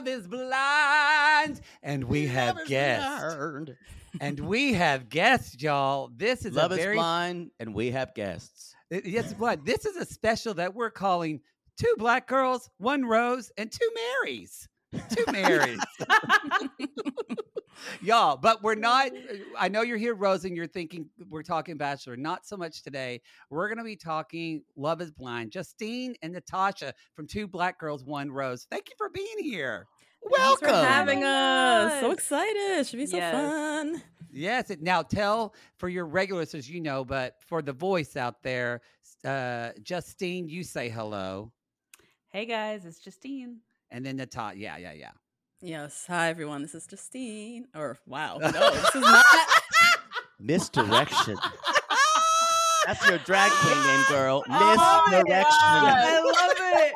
Love is blind. And we have Love is guests. blind. And we have guests, y'all. This is Love a is blind, and we have guests. Uh, Yes, what? This is a special that we're calling Two Black Girls, One Rose, and Two Marys. Two Marys. Y'all, but we're not. I know you're here, Rose, and you're thinking we're talking Bachelor. Not so much today. We're going to be talking Love is Blind. Justine and Natasha from Two Black Girls, One Rose. Thank you for being here. Welcome. Thanks for having us. So Yes. excited. Should be so Yes. fun. Yes. it- Now tell for your regulars, as you know, but for the voice out there, uh, Justine, you say hello. Hey guys, it's Justine. And then Natasha. Yeah, yeah, yeah. Yes. Hi, everyone. This is Justine. Or, wow. No, this is not. Misdirection. That's your drag queen name, girl. Oh my Misdirection. I love it.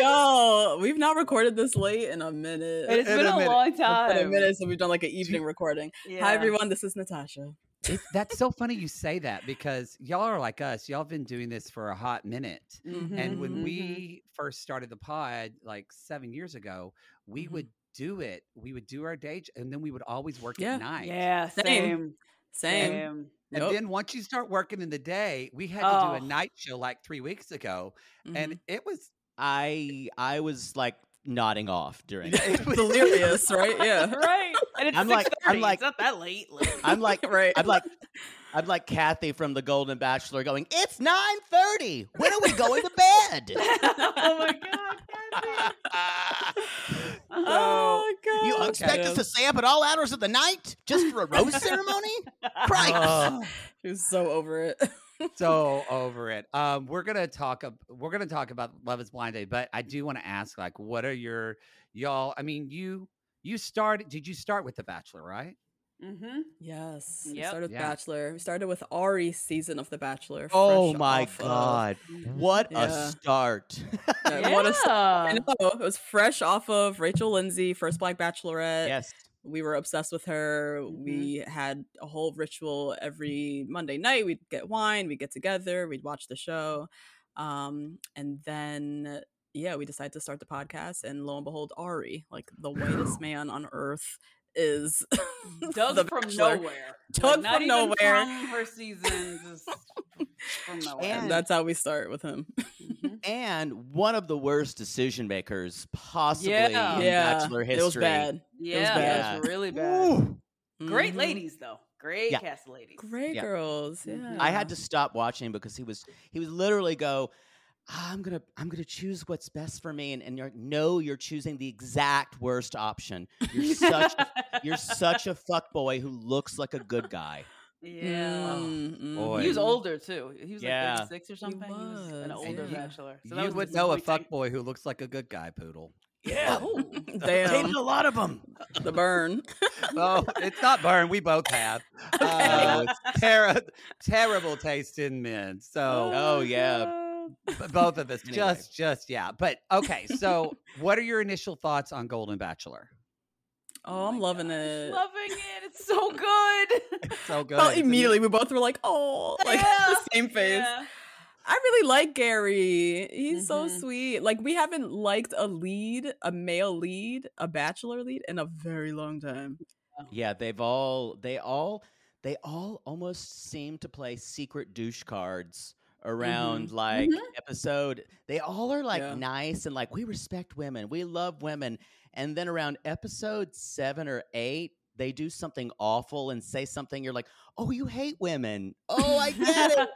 Yo, we've not recorded this late in a minute. It's In been a a, minute. long It's been time. a minute, so we've done like an evening recording. Yeah. Hi, everyone. This is Natasha. It, that's so funny you say that because y'all are like us. Y'all have been doing this for a hot minute. And when Mhm, we first started the pod like seven years ago, we Mhm. would do it. We would do our day, and then we would always work Yeah. at night. Yeah, Same. same. Same. Same. And Yup. then once you start working in the day, we had to do a Oh. night show like three weeks ago, and Mhm. it was I I was like nodding off during it it. was Delirious, right? Yeah. Right. And it's I'm like- I'm like- it's not that late. I'm like right. I'm like I'm like Kathy from The Golden Bachelor going, It's nine thirty. When are we going to bed? oh my god. Kathy. oh, my God. You expect us to stay up at all hours of the night just for a rose ceremony? Christ. Oh, She was so over it. so over it. Um, we're gonna talk. ab- We're gonna talk about Love Is Blind Day, but I do want to ask, like, what are your y'all? I mean, you you started. Did you start with The Bachelor, right? mm-hmm. Yes. We started with Yeah. Bachelor. We started with Ari's season of The Bachelor. Oh fresh my off of- god. What Yeah. a start. Yeah, What a start. I know. It was fresh off of Rachel Lindsay, first Black Bachelorette. yes. We were obsessed with her. Mhm. We had a whole ritual every Monday night. We'd get wine, we'd get together, we'd watch the show. Um, and then, yeah, we decided to start the podcast. And lo and behold, Ari, like the whitest man on earth, is Doug the from Bachelor. nowhere. Doug not from even nowhere. From her season, just from nowhere. And- And that's how we start with him. Mhm. And one of the worst decision makers possibly Yeah. in yeah, Bachelor history. it was bad. Yeah, bad. it was really bad. Ooh. Great Mhm. ladies though. Great Yeah. cast of ladies. Great Yeah. girls. Yeah. Mhm. I had to stop watching because he was he was literally go, "Ah, I'm gonna I'm gonna choose what's best for me, and, and you're like, no, you're choosing the exact worst option. You're such a, you're such a fuck boy who looks like a good guy. Yeah. Mm. He was older too. He was Yeah. like 36 or something. He was, an was, older yeah. bachelor. So that you was would know a disappointing. fuck boy who looks like a good guy, poodle. Yeah, Oh, Damn. a lot of them. the burn. oh, it's not burn. We both have. Uh, it's terri- terrible taste in men. So Oh, yeah. B- Both of us. Anyway. Just, just, yeah. But okay. So, what are your initial thoughts on Golden Bachelor? Oh, I'm loving gosh, it. Loving it. It's so good. So good. Well, immediately we both were like, "Oh!" Like Yeah, the same face. yeah. I really like Gary. He's so Mhm. sweet. Like we haven't liked a lead, a male lead, a bachelor lead in a very long time. Yeah, they've all they all they all almost seem to play secret douche cards around like episode. They all are like Yeah. nice and like we respect women, we love women, and then around episode seven or eight. They do something awful and say something. You're like, "Oh, you hate women. Oh, I get it.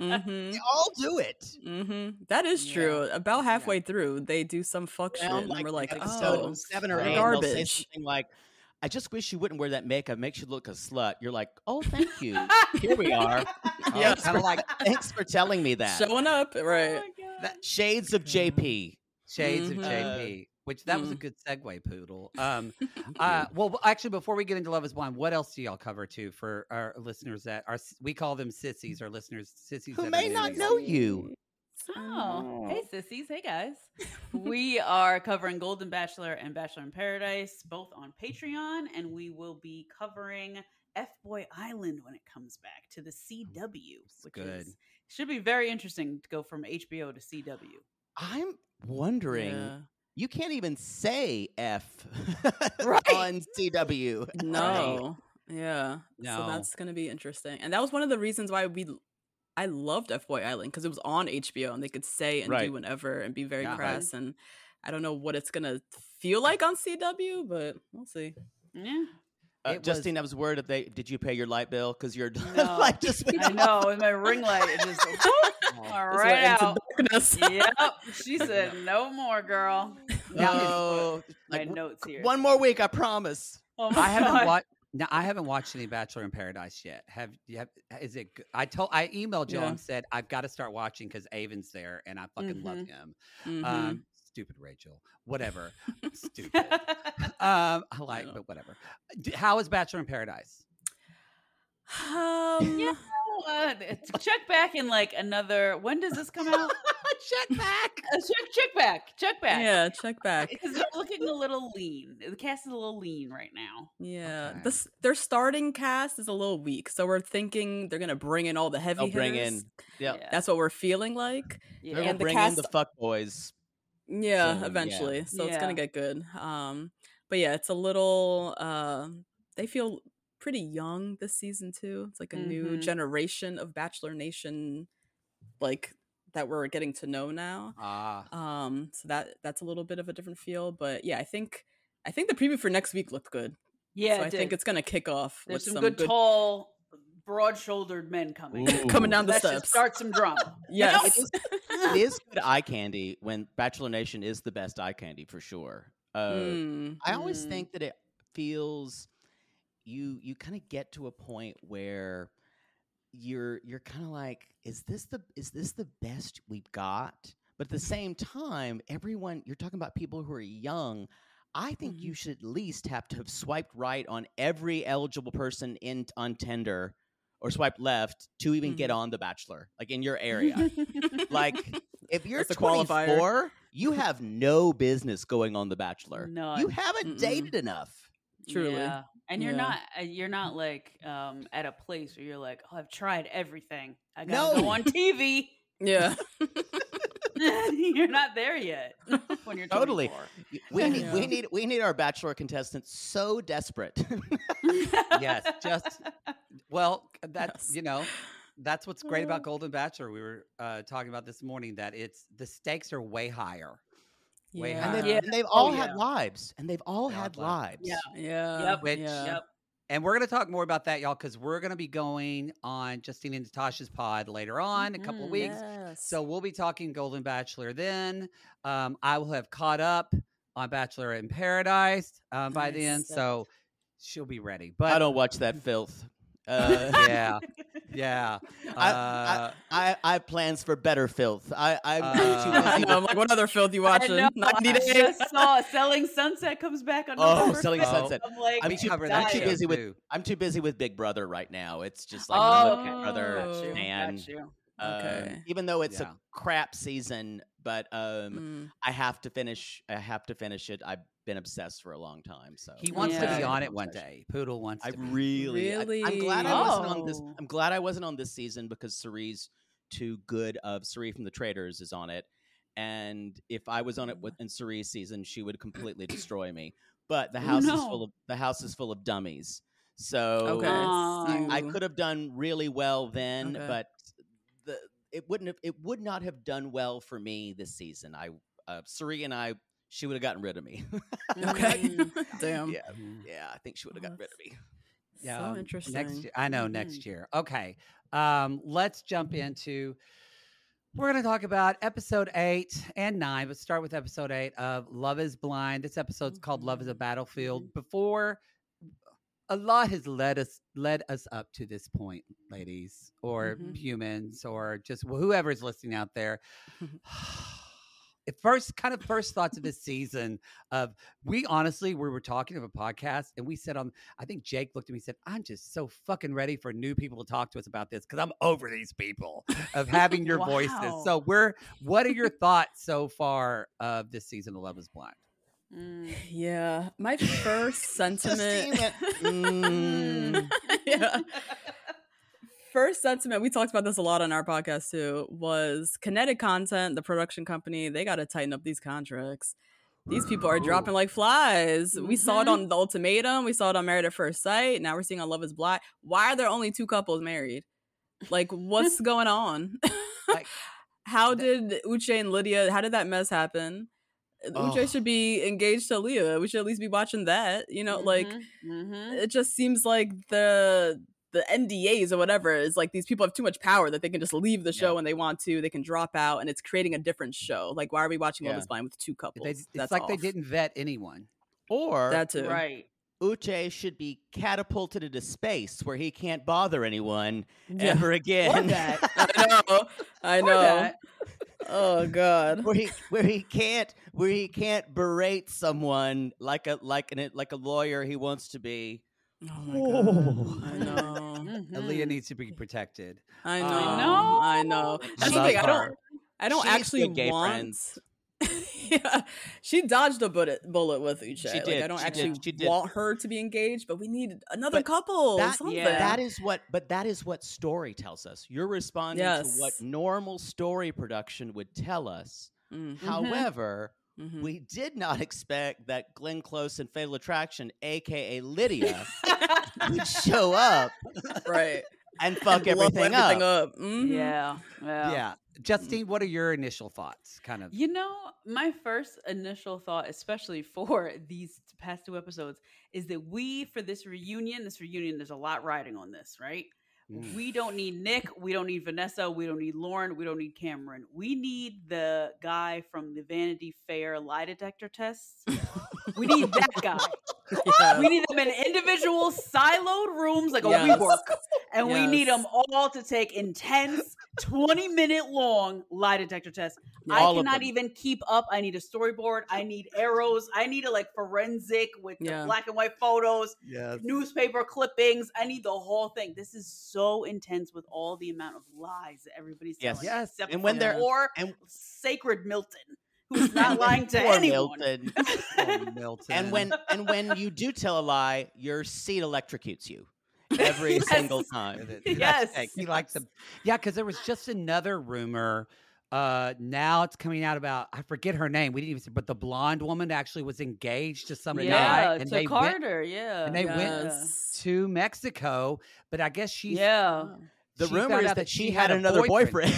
Mm-hmm. They all do it." Mm-hmm. That is Yeah. true. About halfway through, they do some fuck shit, Around, and we're like, "Oh, seven or eight, and they'll say garbage." something like, "I just wish you wouldn't wear that makeup. Makes you look a slut." You're like, "Oh, thank you. Here we are. Oh, Yeah. kind of like Thanks for telling me that." Showing up, right? that Shades of JP. shades Mhm. of JP. Which that was a Mm. good segue, Poodle. Um, uh, well, actually, before we get into Love Is Blind, what else do y'all cover too for our listeners that are we call them sissies, our listeners sissies Who that may not know you. Oh, hey oh. sissies, hey guys. we are covering Golden Bachelor and Bachelor in Paradise both on Patreon, and we will be covering F Boy Island when it comes back to the CW, which good. is should be very interesting to go from HBO to CW. I'm wondering. Yeah. You can't even say F Right. on CW. No. Yeah. No. So that's gonna be interesting. And that was one of the reasons why we I loved F Boy Island because it was on HBO and they could say and Right. do whatever and be very Yeah. crass. And I don't know what it's gonna feel like on CW, but we'll see. Yeah, Uh, It was- Justine, I was worried if they did you pay your light bill because your No, light just went I off. know. With my ring light, it just whoop, all Just right went out. darkness. yep. She said, "No more, girl." No, My like, notes here. one more week, I promise. Oh my I haven't God. watched. No, I haven't watched any Bachelor in Paradise yet. Have you? Have, is it? good? I told. I emailed Joe Yeah. and said I've got to start watching because Aven's there, and I fucking love Mhm. him. Mhm. Um, stupid Rachel. Whatever. stupid. Um, I like, Yeah. but whatever. How is Bachelor in Paradise? um, Yeah. Uh, check back in like another. When does this come out? Check back. Uh, check, check back. Check back. yeah, check back. Because they're looking a little lean. The cast is a little lean right now. Yeah, Okay. this their starting cast is a little weak, so we're thinking they're gonna bring in all the heavy They'll bring hitters. in. Yeah, That's what we're feeling like. yeah. they're and the bring in the fuck boys. Yeah, So, yeah. eventually. So it's gonna get good. Um, but yeah, it's a little. Uh, they feel pretty young this season too. It's like a new Mhm. generation of Bachelor Nation, like that we're getting to know now. Ah, Um, so that that's a little bit of a different feel. But yeah, I think I think the preview for next week looked good. yeah. so it I think it's gonna kick off There's with some, good, tall, broad-shouldered men coming. Coming down the Let's steps. start some drama. Yes. it is good eye candy when Bachelor Nation is the best eye candy for sure. Uh, Mm, I always Mm. think that it feels you you kind of get to a point where you're you're kind of like is this the is this the best we've got but at the same time everyone you're talking about people who are young i think you should at least have to have swiped right on every eligible person in on tinder or swiped left to even get Mhm. on the bachelor like in your area like if you're That's a qualifier. 24 you have no business going on the bachelor No, you haven't Mm-mm. dated enough Truly. Yeah. And you're Yeah. not uh, you're not like um at a place where you're like, "Oh, I've tried everything. I got to No. go on TV." yeah. you're not there yet when you're Totally. 24. Y- We need, we need we need our bachelor contestants so desperate. yes. Just well, that's Yes. you know, that's what's great about Golden Bachelor. We were uh, talking about this morning that it's the stakes are way higher. Way yeah. and, they've, Yeah. and they've all Oh, had yeah. lives, and they've all They had had lives. lives. Yeah. Yeah. Yep. Which- yeah. Yep. And we're going to talk more about that, y'all, because we're going to be going on Justine and Natasha's pod later on, a couple of Mhm. weeks. Yes. So we'll be talking Golden Bachelor then. Um, I will have caught up on Bachelor in Paradise um, by then, Nice. so she'll be ready. But I don't watch that filth. Uh, yeah, yeah. I, Uh, I, I, I have plans for better filth. I, I'm Uh, too I know, I'm like, what other filth you I watching? know, I just saw Selling Sunset comes back on Oh, November Selling 5th. Sunset. I'm like, I'm too- I'm too show, busy with- I'm too busy with Big Brother right now. It's just like Oh, Big okay. Brother you, and Got you. Um, Okay. even though it's Yeah. a crap season, but um, Mm. I have to finish. I have to finish it. I've been obsessed for a long time. So He wants to be on it one day. Poodle wants I to. be. really, I, am glad I wasn't on this. Really? I'm glad I wasn't on this season because Cirie's too good of Cirie from the Traitors is on it, and if I was on it with in Cirie's season, she would completely destroy me. But the Oh, house is full of the house is full of dummies. So Okay. I, I could have done really well then, Okay. but the it wouldn't have it would not have done well for me this season. I uh, Cirie and I she would have gotten rid of me. Okay. Mm. Damn. yeah, Mhm. yeah, I think she would have Oh, gotten rid of me. Yeah, So um, interesting. Next year, I know Mhm. next year. Okay, um, let's jump into. We're going to talk about episode eight and nine. Let's start with episode eight of Love Is Blind. This episode's called Love Is a Battlefield. Before a lot has led us led us up to this point, ladies, or Mhm. humans, or just whoever's listening out there. At first, kind of first thoughts of this season of we honestly we were talking of a podcast and we said on I think Jake looked at me and said, I'm just so fucking ready for new people to talk to us about this because I'm over these people of having your voices. So we're what are your thoughts so far of this season of Love is Blind? Mm. Yeah, my first sentiment. Mm. yeah. First sentiment, we talked about this a lot on our podcast too, was kinetic content, the production company, they got to tighten up these contracts. These people are dropping like flies. We saw it Mhm. on The Ultimatum. We saw it on Married at First Sight. Now we're seeing on Love is Blind. Why are there only two couples married? Like, what's going on? Like, how did Uche and Lydia, how did that mess happen? Oh. Uche should be engaged to Leah. We should at least be watching that. You know, like Mhm, mhm. it just seems like the the NDAs or whatever is like these people have too much power that they can just leave the show Yeah. when they want to. They can drop out, and it's creating a different mm. show. Like, why are we watching Love Yeah. Is Blind with two couples? they, it's That's like they didn't vet anyone. Or that too. right. Uche should be catapulted into space where he can't bother anyone Yeah. ever again. I know. I know. Oh God. where he where he can't where he can't berate someone like a like an like a lawyer he wants to be. Oh my God. I know. Mhm. Aaliyah needs to be protected. I know. Um, I know. That's the thing. I don't. I don't She's actually gay want. friends. yeah, she dodged a bullet bullet with Uche. She Like, did, I don't she actually did, she did. want her to be engaged, but we need another But couple. That, something. yeah. that is what but that is what story tells us. You're responding to what normal story production would tell us. Mm, However, mhm. we did not expect that Glenn Close and Fatal Attraction, aka Lydia, would show up right. and fuck Blow everything, up. up. Mhm. Yeah. Yeah. Yeah. Justine, what are your initial thoughts? Kind of. You know, my first initial thought, especially for these past two episodes, is that we, for this reunion, this reunion, there's a lot riding on this, right? Mm. We don't need Nick. We don't need Vanessa. We don't need Lauren. We don't need Cameron. We need the guy from the Vanity Fair lie detector tests. we need that guy. Yeah. We need them in individual siloed rooms like a Yes. WeWork. And we need them all to take intense 20 minute long lie detector tests. I All of cannot even keep up. I need a storyboard. I need arrows. I need a like forensic with Yeah. the black and white photos, Yes. newspaper clippings. I need the whole thing. This is so intense with all the amount of lies that everybody's Yes. telling. Yes. Except And when they're- or and- sacred Milton, who's not lying to Poor anyone. Milton. Oh, Milton. and when and when you do tell a lie, your seat electrocutes you every Yes. single time. With it. That's Yes. fake. He likes them. Yeah, because there was just another rumor. Uh, now it's coming out about I forget her name. We didn't even say, but the blonde woman actually was engaged to some guy, Yeah, and to they went Carter. yeah. and they went to Mexico. But I guess she's yeah. The she rumor is out that she had a another boyfriend.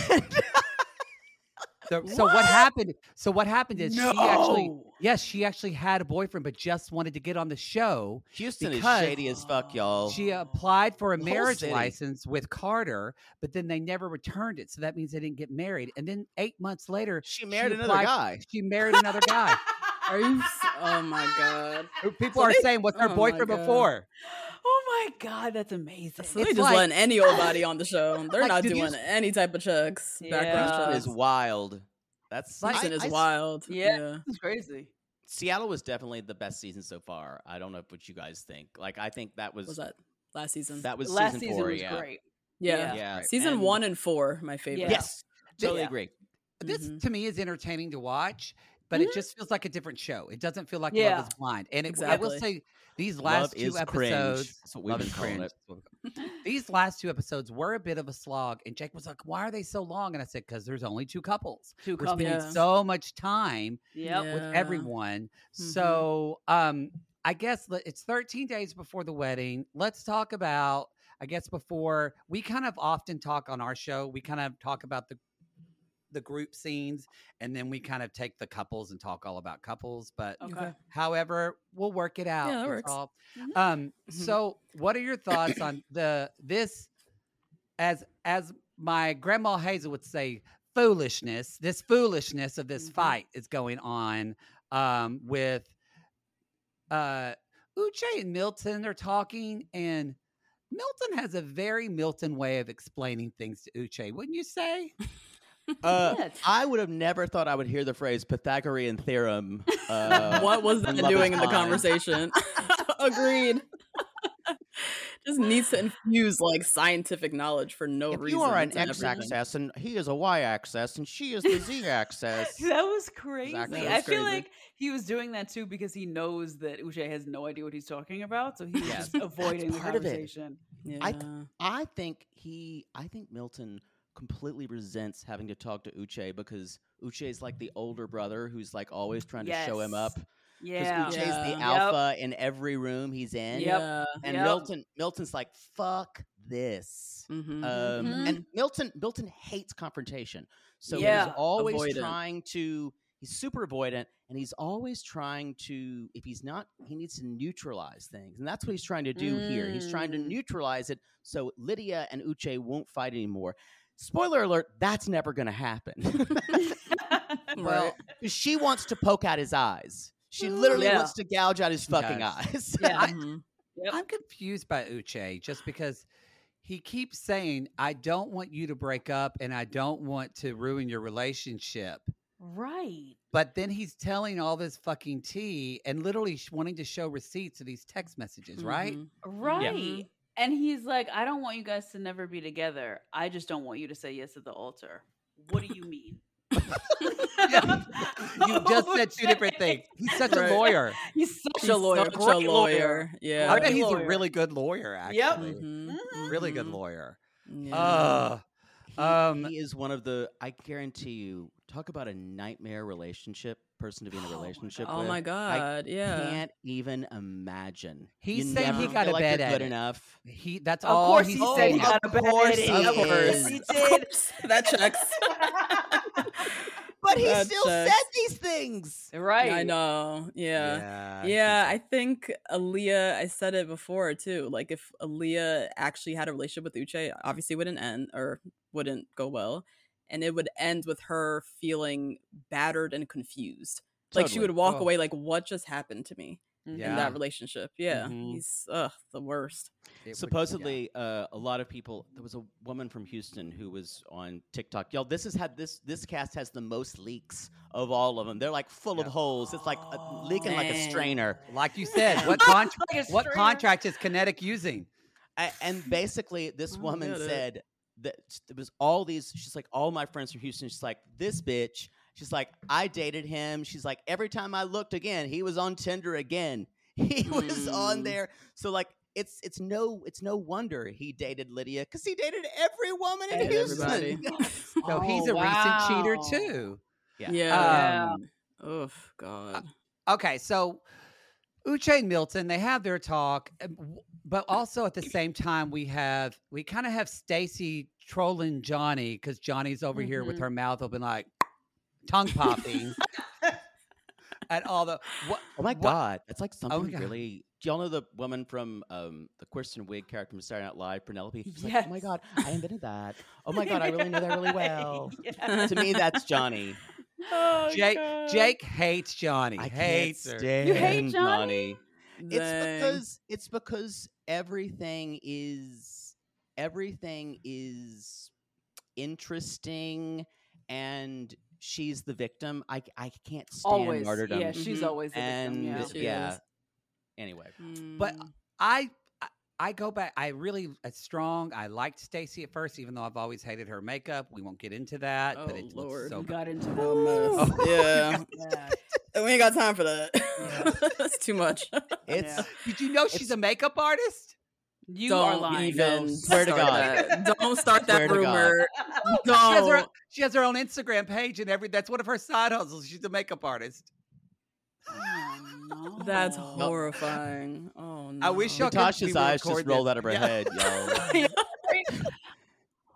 So, so what happened? So what happened is she actually, yes, she actually had a boyfriend, but just wanted to get on the show. Houston is shady as fuck, y'all. She applied for a whole marriage city. license with Carter, but then they never returned it. So that means they didn't get married. And then eight months later, She married another applied- guy. She married another guy. Are you? Oh my God. People So are they- saying, "What's her oh boyfriend before?" Oh my god, that's amazing. So they It's just like- letting any old body on the show. They're Like, not did you doing any type of checks. Background Yeah. Houston checks. is wild. That's Like- Houston I- is I s- wild. Yeah. It's crazy. Seattle was definitely the best season so far. I don't know what you guys think. Like I think that was, Was that last season? that was Last season, season four. was yeah. great. Yeah. Yeah, Season and- one and four, my favorite. Yes, totally Yeah. agree. This Mhm. to me is entertaining to watch, but it just feels like a different show. It doesn't feel like Yeah. Love is Blind. And it, I will say these Love last two is cringe. episodes, That's what we've Love is cringe. These last two episodes were a bit of a slog, and Jake was like, "Why are they so long?" And I said, "Because there's only two couples. Two We're couples. spending Yeah. so much time Yep. Yeah. with everyone. Mhm. So, um, I guess it's 13 days before the wedding. Let's talk about. I guess before we kind of often talk on our show, we kind of talk about the the group scenes, and then we kind of take the couples and talk all about couples. But Okay. however, we'll work it out. Yeah, that works. all- Mhm. Um, Mhm. so what are your thoughts on the this as as my grandma Hazel would say, foolishness, this foolishness of this Mhm. fight is going on um with uh Uche and Milton are talking and Milton has a very Milton way of explaining things to Uche, wouldn't you say? Uh, Yes. I would have never thought I would hear the phrase Pythagorean theorem. Uh, what was that doing in the conversation? Agreed. Just needs to infuse like scientific knowledge for no If reason. you are an x everything. axis and he is a y axis and she is the z axis. That was crazy. Exactly. That I was feel crazy. like he was doing that too because he knows that Uche has no idea what he's talking about, so he's Yes. just avoiding the part of it. conversation. Yeah. I th- I think he, I think Milton completely resents having to talk to Uche because Uche is like the older brother who's like always trying to show him up. Yeah. Because Uche's Yeah. the Yep. alpha in every room he's in. Yep. And Yep. Milton, Milton's like, fuck this. Mhm. Um, Mhm. And Milton, Milton hates confrontation, so Yeah. he's always Avoidant. trying to. He's super avoidant, and he's always trying to. If he's not, he needs to neutralize things, and that's what he's trying to do here. He's trying to Mm. neutralize it so Lydia and Uche won't fight anymore. Spoiler alert: that's never going to happen. Right. she wants to poke out his eyes. She literally Yeah. wants to gouge out his She fucking does. eyes. Yeah. Mhm. Yep. I'm confused by Uche just because he keeps saying, I don't want you to break up and I don't want to ruin your relationship. right. But then he's telling all this fucking tea and literally wanting to show receipts of these text messages, right? Mhm. Right. Mhm. And he's like, I don't want you guys to never be together. I just don't want you to say yes at the altar. What do you mean? Yeah. You just said two different things. He's such Right. a lawyer. He's such He's a lawyer. Such a great lawyer. Yeah. I bet he's lawyer. a really good lawyer, actually. Yep. Mhm. Really good Mhm. lawyer. Yeah. Uh, He, Um, he is one of the. I guarantee you. Talk about a nightmare relationship person to be in a Oh my relationship oh with. my god. yeah. Can't even imagine. He's You saying he got a like bad good edit. enough. he that's Of all course he he Oh, said he got a bad course edit. Of course he did. course. That checks. But he That still checks. said these things. Right. I know. Yeah. Yeah. Yeah, I think Aaliyah, I said it before too. Like if Aaliyah actually had a relationship with Uche, obviously it wouldn't end or wouldn't go well. And it would end with her feeling battered and confused. Like she would walk Oh. away like, what just happened to me Yeah. in that relationship? Yeah. Mhm. He's ugh, the worst. It would- yeah. Supposedly, uh, a lot of people. There was a woman from Houston who was on TikTok. Y'all, this has had this. This cast has the most leaks of all of them. They're like full of holes. It's like uh, leaking like a strainer. Like you said, what contract? Like what contract is Kinetic using? A- and basically, this I woman get it. said that s- there was all these. She's like, all my friends from Houston. She's like, this bitch. She's like, I dated him. She's like, every time I looked again, he was on Tinder again. He was on Mm. there. So like, it's it's no it's no wonder he dated Lydia because he dated every woman in Dated Houston. everybody. So he's a Oh, recent cheater too. Yeah. Yeah. Um, Oof, God. Okay, so Uche and Milton, they have their talk, uh, w- but also at the same time, we have we kind of have Stacy trolling Johnie because Johnie's over here with Mhm. her mouth open, like tongue popping, and all the what? Oh my what- god, that's like something God. really. Do y'all know the woman from um, the Kristen Wiig character from Saturday Night Live, Penelope? She's like, oh my god, I invented that. Oh my god, I really know that really well. Yeah. to me, that's Johnie. Oh, Jake God. Jake hates Johnie. I hates can't her. stand You hate Johnie? It's because it's because everything is everything is interesting, and she's the victim. I I can't stand always. martyrdom. Yeah, she's Mhm. always the victim. and Yeah. Yeah. Anyway, But Mm. I, I I go back. I really uh, strong. I liked Stacy at first, even though I've always hated her makeup. We won't get into that, but Oh, it looks Lord. so We got into that. Oh, mess. yeah. Yeah. we ain't got time for that. That's too much. It's Yeah. Did you know she's a makeup artist? You Don't are lying. even No, Swear to God. that. Don't start Swear that to God. rumor. She has, her, she has her own Instagram page and every. That's one of her side hustles. She's a makeup artist. Oh, no. That's horrifying. Oh no. I wish y'all could- we Natasha's would eyes just record rolled out of her Yeah. head, yo.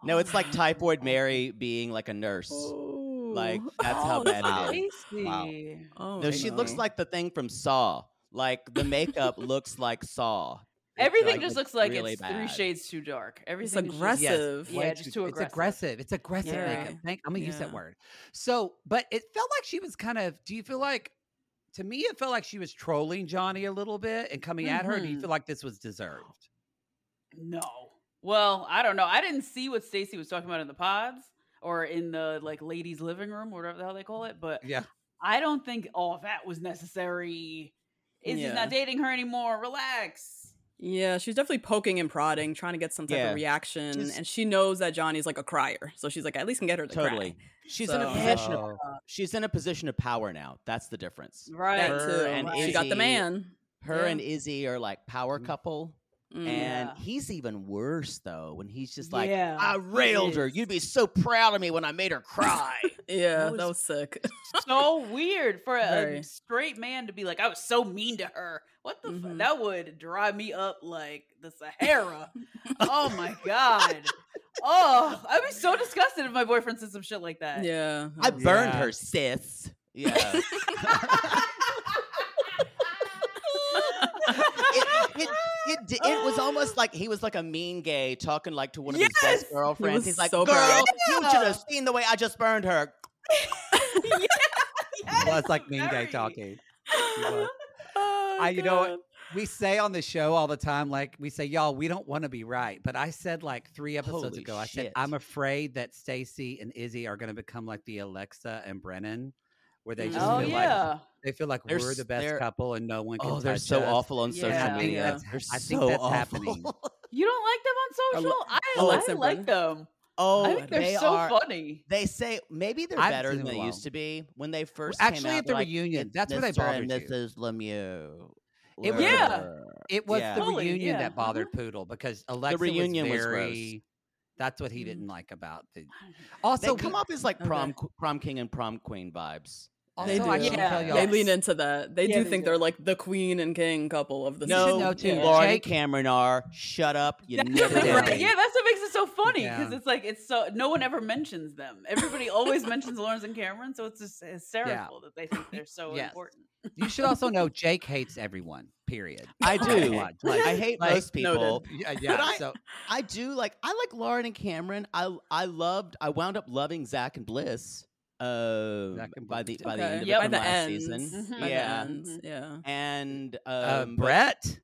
No, it's like typhoid Mary being like a nurse. Like that's how Oh, bad wow. it is. Stacy. Oh, No, she looks like the thing from Saw. Like the makeup looks like Saw. Everything like, just looks like really it's three shades too dark. It's Everything is just- aggressive. Yeah, just too It's aggressive. aggressive. It's aggressive Yeah. makeup. Thank, I'm gonna use that word. So, but it felt like she was kind of. Do you feel like? To me, it felt like she was trolling Johnie a little bit and coming at her. Do you feel mm-hmm. like this was deserved? No. Well, I don't know. I didn't see what Stacy was talking about in the pods or in the like ladies' living room or whatever the hell they call it, but Yeah. I don't think all of that was necessary. Is Yeah. not dating her anymore. Relax. Yeah, she's definitely poking and prodding, trying to get some type Yeah. of reaction, She's- and she knows that Johnie's like a crier, so she's like, at least can get her to Totally. cry. She's in a position. Of, Oh. she's in a position of power now. That's the difference. Right. That Her too. and she got the man. Her Yeah. and Izzy are like power couple. Mm. And Yeah. he's even worse though when he's just like, Yeah, I he railed her. You'd be so proud of me when I made her cry. Yeah, That that was- was sick. so weird for a Very. straight man to be like, I was so mean to her. What the fuck? Mhm. That would drive me up like the Sahara. oh my God. Oh, I'd be so disgusted if my boyfriend said some shit like that. yeah, I burned Yeah. her, sis. Yeah. it, it, it was almost like he was like a mean gay talking like to one of his best girlfriends. was He's like, so girl, bad." you should have seen the way I just burned her. Well, it's like mean gay talking. Oh, I, you know. We say on the show all the time, like we say, y'all, we don't want to be right. But I said like three episodes Holy ago, I said. I'm afraid that Stacy and Izzy are going to become like the Alexa and Brennan, where they just Oh feel like yeah. they feel like They're we're the best couple and no one can. Oh, they're so us. awful on Yeah. social I think media. that's- I think so that's awful. happening. You don't like them on social? I, Alexa I and like them. Oh, I think they're they so are. funny. They say maybe they're I haven't better than they in a used to be when they first actually came out. at the like, reunion, "It's that's where they bothered and you." Mrs. Lemieux. It was Yeah. It was Yeah. the Totally, reunion yeah, that bothered uh-huh. Poodle because Alexa reunion was was very. That's what he Mm. didn't like about the. They Also, come we- off as like Okay. prom qu- prom king and prom queen vibes. Also, They I do. should Yeah. tell They y'all. Yes. lean into that. They Yeah, do they think do. they're like the queen and king couple of the You should too. Lauren Jake- and Cameron are. Shut up. You That's never the Yeah. right? Yeah, that's what makes it so funny because Yeah. it's like it's so no one ever mentions them. Everybody always mentions Lauren and Cameron, so it's just hysterical that they think they're so Yes. important. You should also know Jake hates everyone. Period. I do. Like- like- I hate like- most people. Yeah, yeah. I- so I do like I like Lauren and Cameron. I I loved I wound up loving Zach and Bliss. Uh, by the Bliss. by the Okay. end of Yep. it By the last ends. season. Mhm. By Yeah, ends. Yeah. and um, uh, Brett.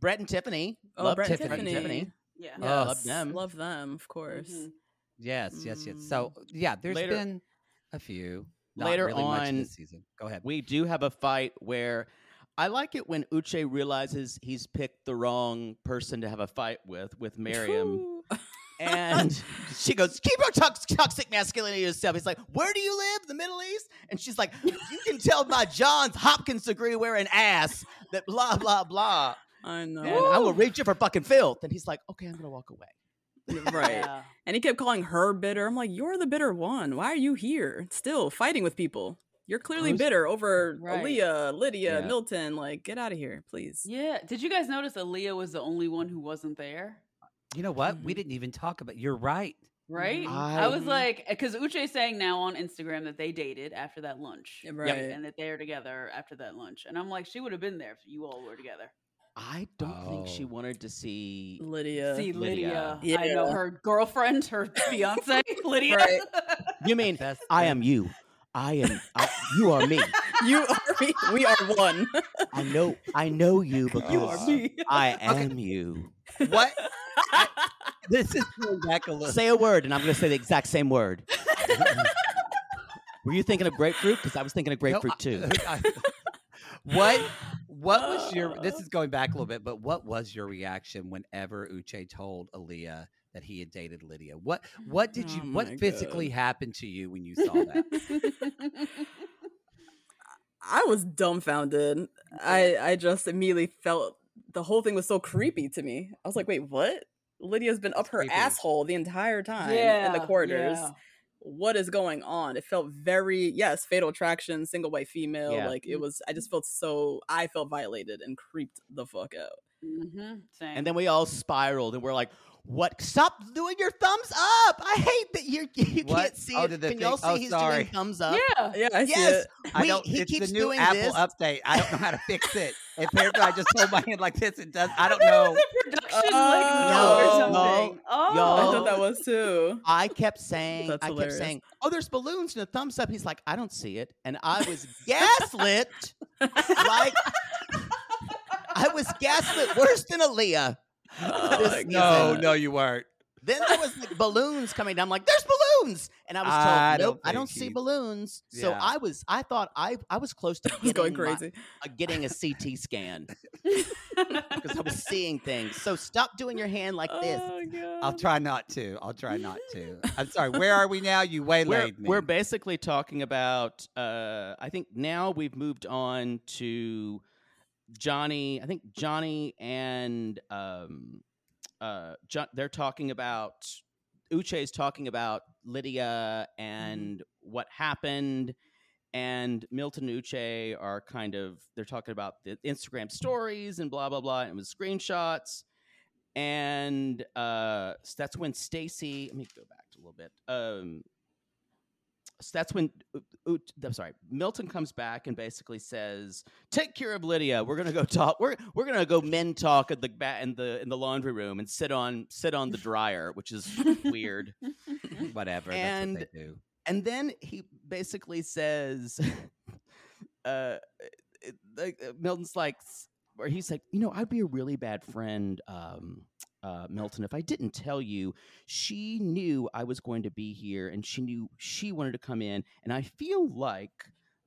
Brett and Tiffany. Oh, Love Brett and Tiffany. Tiffany. Tiffany. Yeah. Yeah, love them. Love them, of course. Mhm. Yes, yes, yes. So yeah, there's Later- been a few. Not later really much on- this season. Go ahead. We do have a fight where I like it when Uche realizes he's picked the wrong person to have a fight with, with Miriam. Ooh. And she goes, Keep your tox- toxic masculinity to yourself. He's like, Where do you live? The Middle East? And she's like, You can tell by John's Hopkins degree wearing ass that blah, blah, blah. I know. And I will read you for fucking filth. And he's like, Okay, I'm going to walk away. right. Yeah. And he kept calling her bitter. I'm like, you're the bitter one. Why are you here still fighting with people? You're clearly Who's- bitter over Right. Aaliyah, Lydia, Yeah. Milton. Like, get out of here, please. Yeah. Did you guys notice Aaliyah was the only one who wasn't there? You know what? We Mhm. didn't even talk about. You're right. Right? Mhm. I, was Mhm. like, because Uche's saying now on Instagram that they dated after that lunch. Yeah, Right. And that they're together after that lunch. And I'm like, she would have been there if you all were together. I don't think she Oh. wanted to see. Lydia. See Lydia. Lydia. I know her girlfriend, her fiance, Lydia. Right. You mean, Best I am you. I am, I, you are me. you are me. We are one. I know, I know you oh because you are me. I am you. What? I- this is going back a little. Say a word, and I'm going to say the exact same word. Were you thinking of grapefruit? Because I was thinking of No, grapefruit I- too. I- what? What was your? This oh. is going back a little bit, but what was your reaction whenever Uche told Aaliyah that he had dated Lydia? What What did you? Oh what physically God. happened to you when you saw that? I was dumbfounded. I I just immediately felt the whole thing was so creepy to me. I was like, wait, what? Lydia's been up her creepy. asshole the entire time in the quarters. yeah. What is going on? It felt very yes, fatal attraction, single white female. Yeah. Like it was. I just felt so. I felt violated and creeped the fuck out. Mm-hmm. Same. And then we all spiraled and we're like, what? Stop doing your thumbs up. I hate that you're, you What? can't see Oh, it. did the Can y'all see oh, he's sorry. doing thumbs up? yeah. Yeah, I see Yes. it. I Wait, don't. he it's keeps the new doing Apple this. update. I don't know how to fix it. Apparently, I just hold my hand like this. It does. I don't There know. was a production like uh, Oh, note or no, something. Oh, I y'all. thought that was too. I kept saying, That's I hilarious. kept saying, oh, there's balloons and a thumbs up. He's like, I don't see it. And I was gaslit. like, I was gaslit worse than Aaliyah. This my season. No, no, you weren't. Then there was like balloons coming down. I'm like, there's balloons. And I was told, I nope, don't I don't think see he- balloons. So Yeah. I was, I thought I, I was close to I was going getting my- crazy. uh, getting a CT scan because I was seeing things. So stop doing your hand like this. Oh, I'll try not to. I'll try not to. I'm sorry. Where are we now? You we're, waylaid me. we're basically talking about uh i think now we've moved on to johnie i think johnie and um uh John, they're talking about uche's talking about lydia and what happened. And milton and uche are kind of they're talking about the instagram stories and blah blah blah and with screenshots. And uh so that's when stacy let me go back a little bit. Um so that's when U- U- I'm sorry. Milton comes back and basically says, "Take care of Lydia. We're gonna go talk. We're we're gonna go men talk at the ba- in the in the laundry room and sit on sit on the dryer, which is weird." Whatever. And- that's what they do. And then he basically says, uh, it- like Milton's like, s- or he's like, you know, I'd be a really bad friend, um, uh, Milton, if I didn't tell you. She knew I was going to be here, and she knew she wanted to come in, and I feel like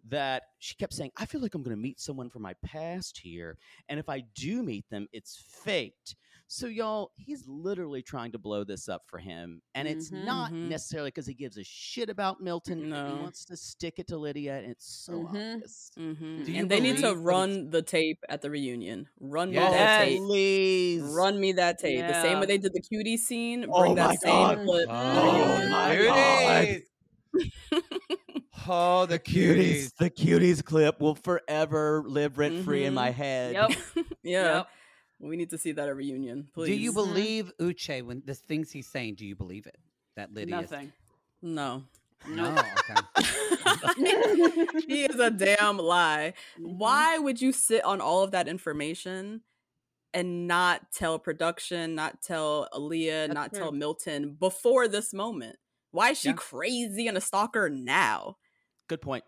that she kept saying, I feel like I'm going to meet someone from my past here, and if I do meet them, it's faked. So, y'all, he's literally trying to blow this up for him. And it's Mhm. not Mhm. necessarily because he gives a shit about Milton. He wants to stick it to Lydia, and it's so Mhm. obvious. Mhm. And they need to believe that it's- run the tape at the reunion. Run me that tape. Please. Run me that tape. The same way they did the cutie scene. Bring Oh that my same God. clip. Oh, my cuties. oh, the cuties. Cuties. The cuties clip will forever live rent free in Mhm. my head. Yep. yeah. Yep. We need to see that at reunion, please. Do you Mhm. believe Uche when the things he's saying? Do you believe it? That Lydia. is- Nothing. No. No. Okay. he is a damn lie. Mhm. Why would you sit on all of that information and not tell production, not tell Aaliyah, That's not tell. Milton before this moment? Why is she Yeah. crazy and a stalker now? Good point.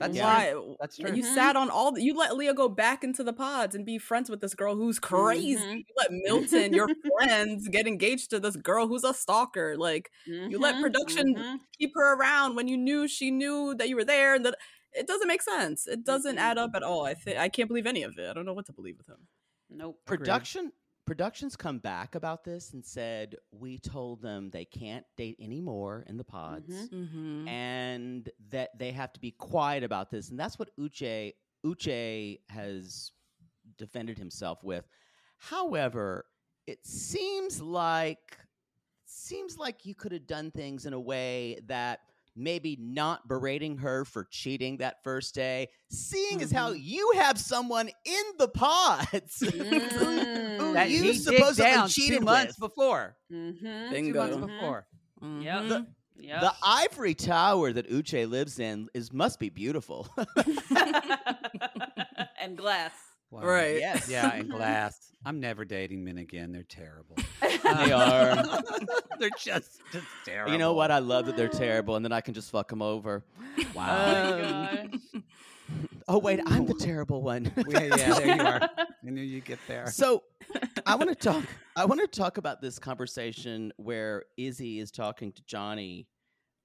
That's Why? true. That's And true. you sat on all. The, you let Leah go back into the pods and be friends with this girl who's crazy. Mhm. You let Milton, your friends, get engaged to this girl who's a stalker. Like you let Mhm, production mhm. keep her around when you knew she knew that you were there, and that it doesn't make sense. It doesn't add up at all. I think I can't believe any of it. I don't know what to believe with him. Nope. Production productions come back about this and said we told them they can't date anymore in the pods Mhm. Mm-hmm. and that they have to be quiet about this and that's what Uche Uche has defended himself with however it seems like seems like you could have done things in a way that maybe not berating her for cheating that first day seeing as how you have someone in the pods who- Mm. who that you he digged supposedly down cheated months with. before. Mm-hmm. Two Bingo. months Mhm. before. Yep. The- Yep. The ivory tower that Uche lives in is must be beautiful. and glass. Wow. Right. yes. Yeah, and glass. I'm never dating men again. They're terrible. They are. They're just, just terrible. You know what? I love that they're terrible, and then I can just fuck them over. Wow. Oh my Um, gosh. Oh wait, I'm the terrible one. yeah, yeah, there you are. I knew you'd get there. So, I want to talk. I want to talk about this conversation where Izzy is talking to Johnie,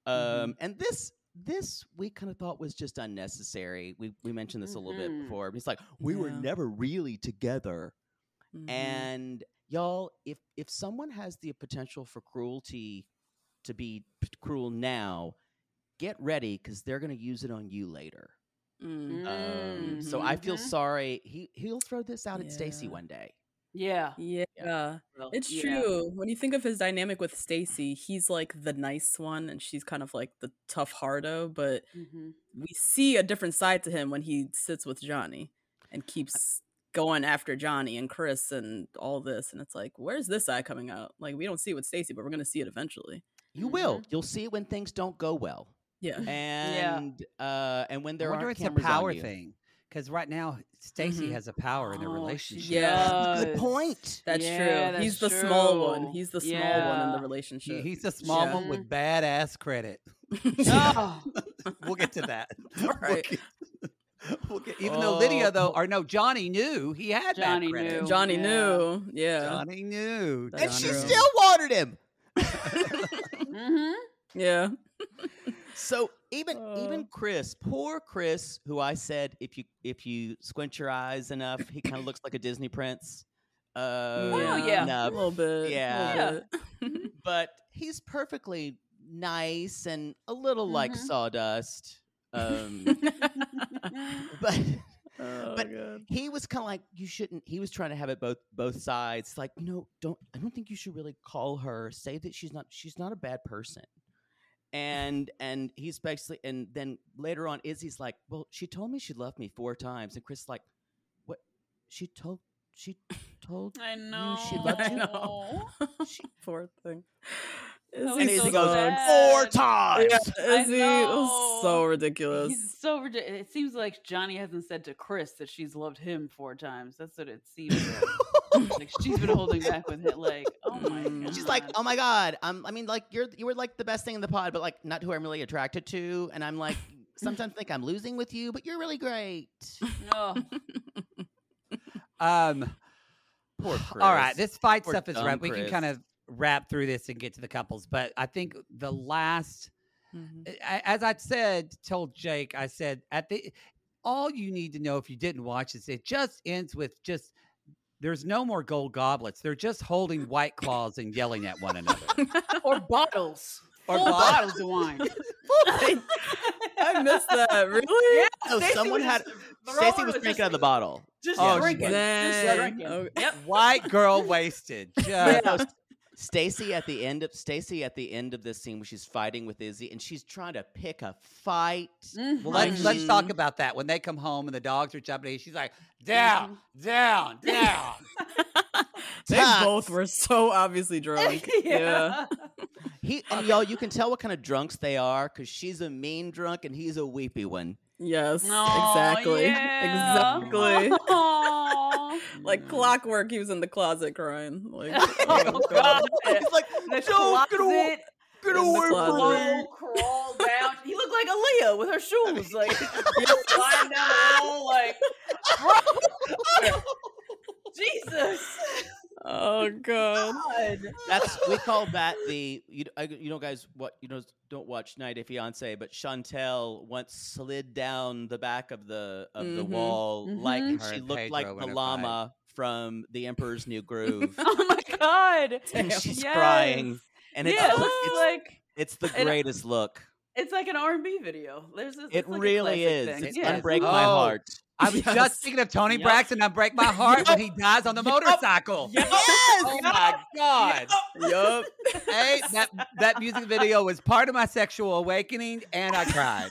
um, Mm-hmm. and this this we kind of thought was just unnecessary. We we mentioned this a little bit Mhm. before. He's like, we were never really together. Mhm. And y'all, if if someone has the potential for cruelty to be p- cruel now, get ready because they're going to use it on you later. Mm. Um, so I feel Mhm. sorry. He he'll throw this out at Stacy one day. Yeah. Yeah. Well, It's yeah. true. When you think of his dynamic with Stacy, he's like the nice one and she's kind of like the tough hardo, but Mhm. we see a different side to him when he sits with Johnie and keeps going after Johnie and Chris and all this and it's like, where's this side coming out? Like we don't see it with Stacy, but we're going to see it eventually. You will. You'll see it when things don't go well, Yeah. and uh, and when I there wonder aren't it's a cameras on power you. thing because right now Stacy Mhm. has a power in their Oh, relationship. Yeah. Good point. That's Yeah, true. He's that's the small one. He's the small one in Yeah. the He- relationship. he's a small Yeah. one with badass credit. Oh. we'll get to that. We'll Right. get- we'll get- even though Lydia, though, Oh. or no, Johnie knew he had Johnie bad credit. knew. Johnie Yeah. knew. Yeah. Johnie knew. That's and Johnie she true. knew. still wanted him. Mhm. Yeah. So even Uh. even Chris, poor Chris, who I said if you if you squint your eyes enough, he kind of looks like a Disney prince. Uh, Oh, yeah. A little bit. Yeah. Little bit. but he's perfectly nice and a little like Mhm. sawdust. Um, but oh, But- God. he was kind of like you shouldn't. He was trying to have it both both sides. Like you know, don't I don't think you should really call her. Say that she's not she's not a bad person. And and he's basically and then later on Izzy's like, well, she told me she loved me four times, and chris's like, what? She told she told I you know. she loved I you. know. She- Poor thing. That Izzy was and Izzy so goes four times. Yeah, Izzy, know. so ridiculous. He's so ridiculous. It seems like Johnie hasn't said to Chris that she's loved him four times. That's what it seems like. like she's been holding back with it. Like, oh my Mm. god. She's like, oh my god, um, I mean, like you're you were like the best thing in the pod, but like not who I'm really attracted to, and I'm like sometimes think I'm losing with you, but you're really great. oh, Um, Poor Chris. all right, this fight Poor stuff is right. We can kind of wrap through this and get to the couples, but I think the last, Mhm. As I said, told Jake, I said at the all you need to know if you didn't watch this, it just ends with just there's no more gold goblets. They're just holding white claws and yelling at one another. or bottles. Or Full bot- bottles of wine. I, I missed that. Really? Yeah, Oh, Stacy someone had just Stacy was drinking out of the bottle. Just Oh, drinking. was. Just drinking. Oh, Yep. White girl wasted. Just, Yeah, no, Stacy at the end of Stacy at the end of this scene where she's fighting with Izzy and she's trying to pick a fight. Mhm. Well, let's let's Mhm. talk about that. When they come home and the dogs are jumping, in, she's like, down, down, down. They Tucks. both were so obviously drunk. yeah. He and y'all, you can tell what kind of drunks they are because she's a mean drunk and he's a weepy one. Yes. Aw, exactly. yeah. Exactly. Aw. like clockwork, he was in the closet crying. Like, Oh, oh God. He's like, The "Don't get away, closet. get away from me." Oh, crawl down. He looked like Aaliyah with her shoes, like flying down the hall, like. Jesus. Oh god. God. That's we call that the you, I, you know guys what you know don't watch 90 Day Fiance but Chantel once slid down the back of the of the Mhm. wall like Mhm. Her she and looked like the in a llama from The Emperor's New Groove Oh my God. and she's Yes. crying and it's yeah, it it's, like it's the and- greatest look it's like an R and B video. There's this, it like really is thing. it's Yeah. unbreak my Oh. heart I was Yes. just thinking of Toni Yup. Braxton. I break my heart when he dies on the motorcycle. Oh yup. Oh my God! Yup. Hey, that that music video was part of my sexual awakening, and I cried.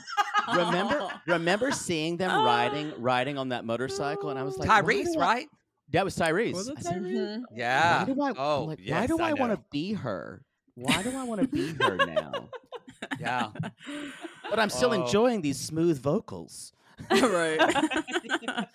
remember oh. remember seeing them oh. riding riding on that motorcycle and I was like why Tyrese, I- right? that was Tyrese Was it I said, Tyrese? Yeah. Why do I, Oh, like, why do I I, want to be her? Why do I want to be her now? Yeah. But I'm still Oh. enjoying these smooth vocals. right.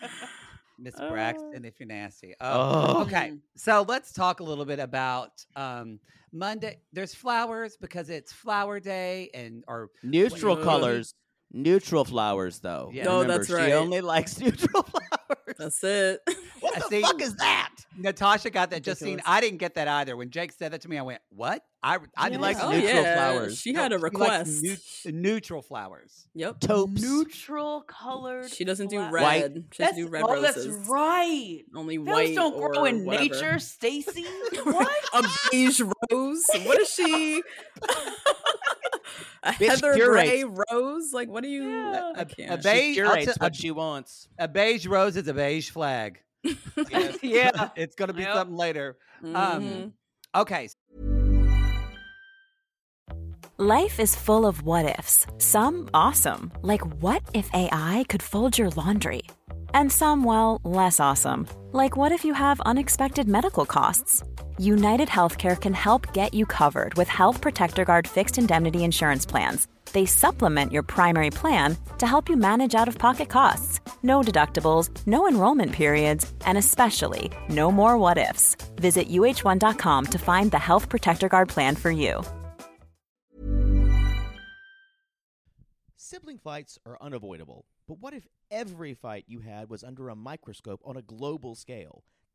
Miss Uh. Braxton, if you're nasty. Oh, Oh. okay. So let's talk a little bit about um, Monday. There's flowers because it's Flower Day, and or Neutral Wait, colors, neutral flowers, though. Yeah. No, Remember, that's right. She only likes neutral flowers. That's it. what I the see- fuck is that? Natasha got that. Justine, Ridiculous. I didn't get that either. When Jake said that to me, I went, "What? I I She didn't likes know oh, neutral yeah. flowers. She No, had a request. neut- neutral flowers. Yep. Taupes. Neutral colored. She doesn't do red. White. She doesn't do red oh, roses. that's right. Only Those white don't or grow in whatever. nature, Stacy. what? a beige rose. What is she? A Bitch heather curates. gray rose. Like, what do you? Yeah. I A- a beige- She curates tell- what she wants. A beige rose is a beige flag. Yes. yeah. it's gonna be Yep. something later. Mhm. Um, okay, Life is full of what ifs. Some awesome, like what if AI could fold your laundry? And some, well, less awesome, like what if you have unexpected medical costs? United Healthcare can help get you covered with Health Protector Guard fixed indemnity insurance plans. They supplement your primary plan to help you manage out of pocket costs. No deductibles, no enrollment periods, and especially no more what ifs. Visit uh1.com to find the Health Protector Guard plan for you. Sibling fights are unavoidable, but what if every fight you had was under a microscope on a global scale?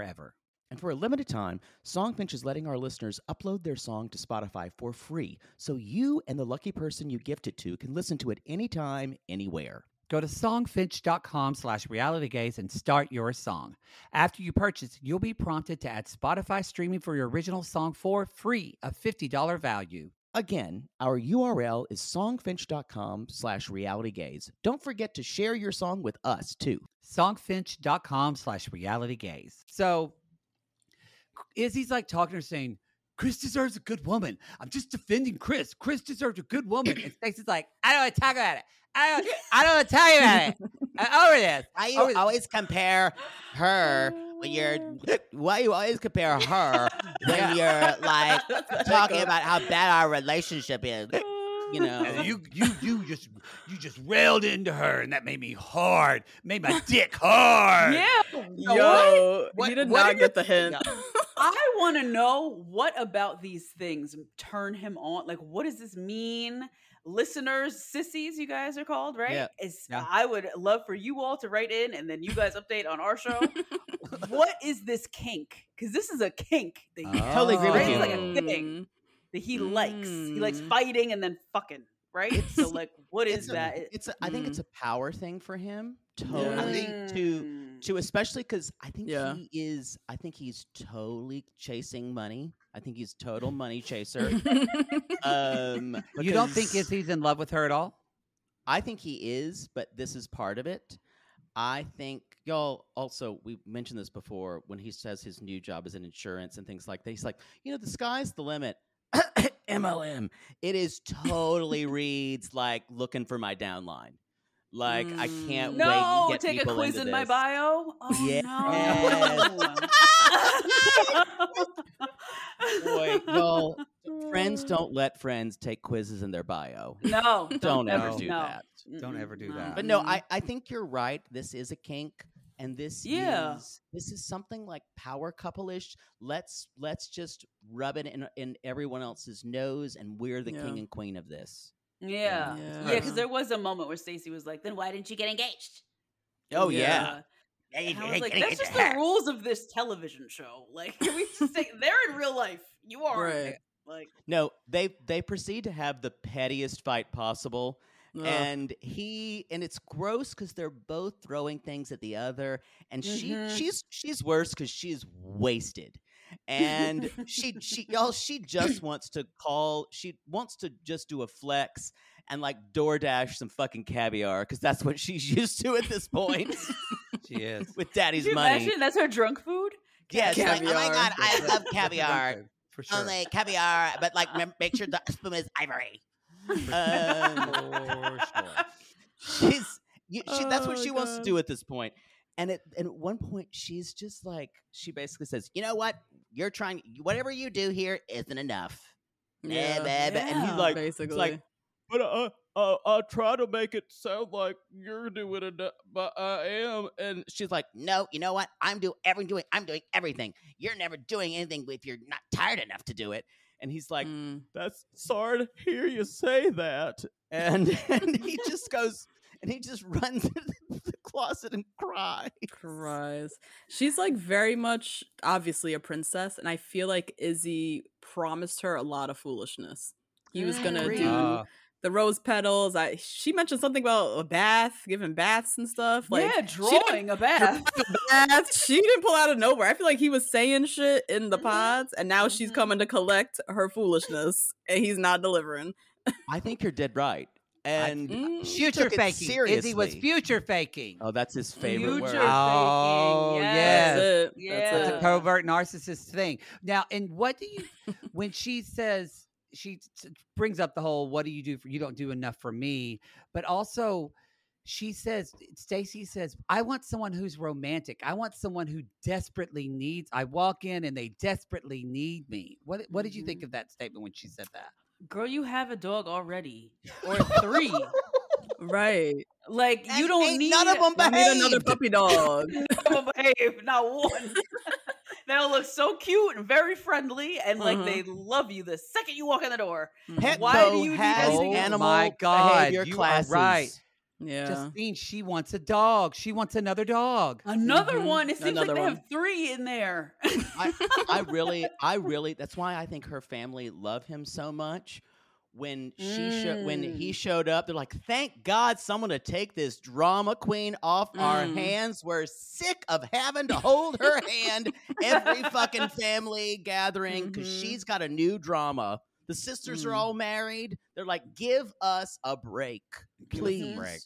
forever. And for a limited time, Songfinch is letting our listeners upload their song to Spotify for free, so you and the lucky person you gift it to can listen to it anytime, anywhere. Go to songfinch.com slash realitygays and start your song. After you purchase, you'll be prompted to add Spotify streaming for your original song for free, a $50 value. Again, our URL is songfinch.com slash realitygays. Don't forget to share your song with us, too. Songfinch.com slash reality gays. So Izzy's like talking to her saying, Chris deserves a good woman. I'm just defending Chris. Chris deserves a good woman. And Stacy's like, I don't want to talk about it. I don't, I don't want to tell you about it. I'm uh, over this. Why Over you this." always compare her you're why you always compare her when you're like talking about how bad our relationship is? You know. And you you you just you just railed into her and that made me hard. Made my dick hard. Yeah. Yo, What- he did what not are get the you- hint. I want to know what about these things turn him on. Like, what does this mean? Listeners, sissies, you guys are called, right? Yeah. Is Yeah. I would love for you all to write in, and then you guys update on our show. what is this kink? Because this is a kink that he Totally agree with right? you. It's like a thing Mm. that he likes. He likes Mm. fighting and then fucking, right? so, like, what is it's a- that? It- it's a, I think it's a power thing for him. Totally. I think to Mm. to especially because I think Yeah. he is. I think he's totally chasing money. I think he's total money chaser. um, You don't think because Izzy's in love with her at all? I think he is, but this is part of it. I think y'all also we mentioned this before when he says his new job is in insurance and things like that. He's like, you know, the sky's the limit. MLM. It is totally reads like looking for my downline. Like I can't mm. wait no, to get take a quiz into in my bio. Oh Yes. Oh, no. Boy, y'all, friends don't let friends take quizzes in their bio. No, Don't ever ever do no. that. Don't ever do that. But no, I, I think you're right. This is a kink, and this Yeah. is this is something like power couple-ish. Let's let's just rub it in in everyone else's nose, and we're the king and queen of this. Yeah, Yeah. yeah, because there was a moment where Stacy was like, "Then why didn't you get engaged?" Oh yeah, And I was like, "That's just the rules of this television show. Like, can we just say they're in real life? You are Right. like, no, they they proceed to have the pettiest fight possible. And he and it's gross because they're both throwing things at the other and Mhm. she she's she's worse because she's wasted and she she y'all she just wants to call she wants to just do a flex and like DoorDash some fucking caviar because that's what she's used to at this point She is. with daddy's you money. imagine that's her drunk food? Yeah, like, oh my god, I That's love her- that's her caviar. For sure. Only caviar, but like make sure the spoon is ivory. Um, she's you, she, that's what Oh, she wants to do at this point and at, and at one point she's just like she basically says you know what you're trying whatever you do here isn't enough Yeah. Bah, bah." and he's like basically. like but uh, uh, I try to make it sound like you're doing it, but I am. And she's like, "No, you know what? I'm do every doing. I'm doing everything. You're never doing anything if you're not tired enough to do it." And he's like, Mm. that's sorry to hear you say that. And and he just goes and he just runs closet and cries. cries. She's like very much obviously a princess, and I feel like Izzy promised her a lot of foolishness. He was gonna do Uh, the rose petals. I she mentioned something about a bath, giving baths and stuff. Like yeah, she didn't- drawing a bath. baths. She didn't pull out of nowhere. I feel like he was saying shit in the Mhm. pods, and now she's Mhm. coming to collect her foolishness, and he's not delivering. I think you're dead right. And Mm. future took it faking. Izzy was future faking. Oh, that's his favorite Future word. Oh, yes. yes. That's it. Yeah. That's It's a covert narcissist thing. Now, and what do you when she says she brings up the whole what do you do for you don't do enough for me, but also she says Stacy says I want someone who's romantic. I want someone who desperately needs. I walk in and they desperately need me. What what did you think of that statement when she said that? Girl, you have a dog already, or three. Right. like you don't ain't need none of 'em I need another puppy dog. None of 'em behave, not one. they all look so cute and very friendly, and like Uh-huh. they love you the second you walk in the door. Petco Why do you need has animal Oh my God, behavior you are classes. right. Yeah. Justine, she wants a dog. She wants another dog. Another Mhm. one. It seems Another like they one. have three in there. I, I really, I really. That's why I think her family love him so much. When she sho- when he showed up, they're like, "Thank God, someone to take this drama queen off our Mm. hands. We're sick of having to hold her hand every fucking family gathering because Mhm. she's got a new drama The sisters are Mm. all married. They're like, give us a break, Give us a please. break.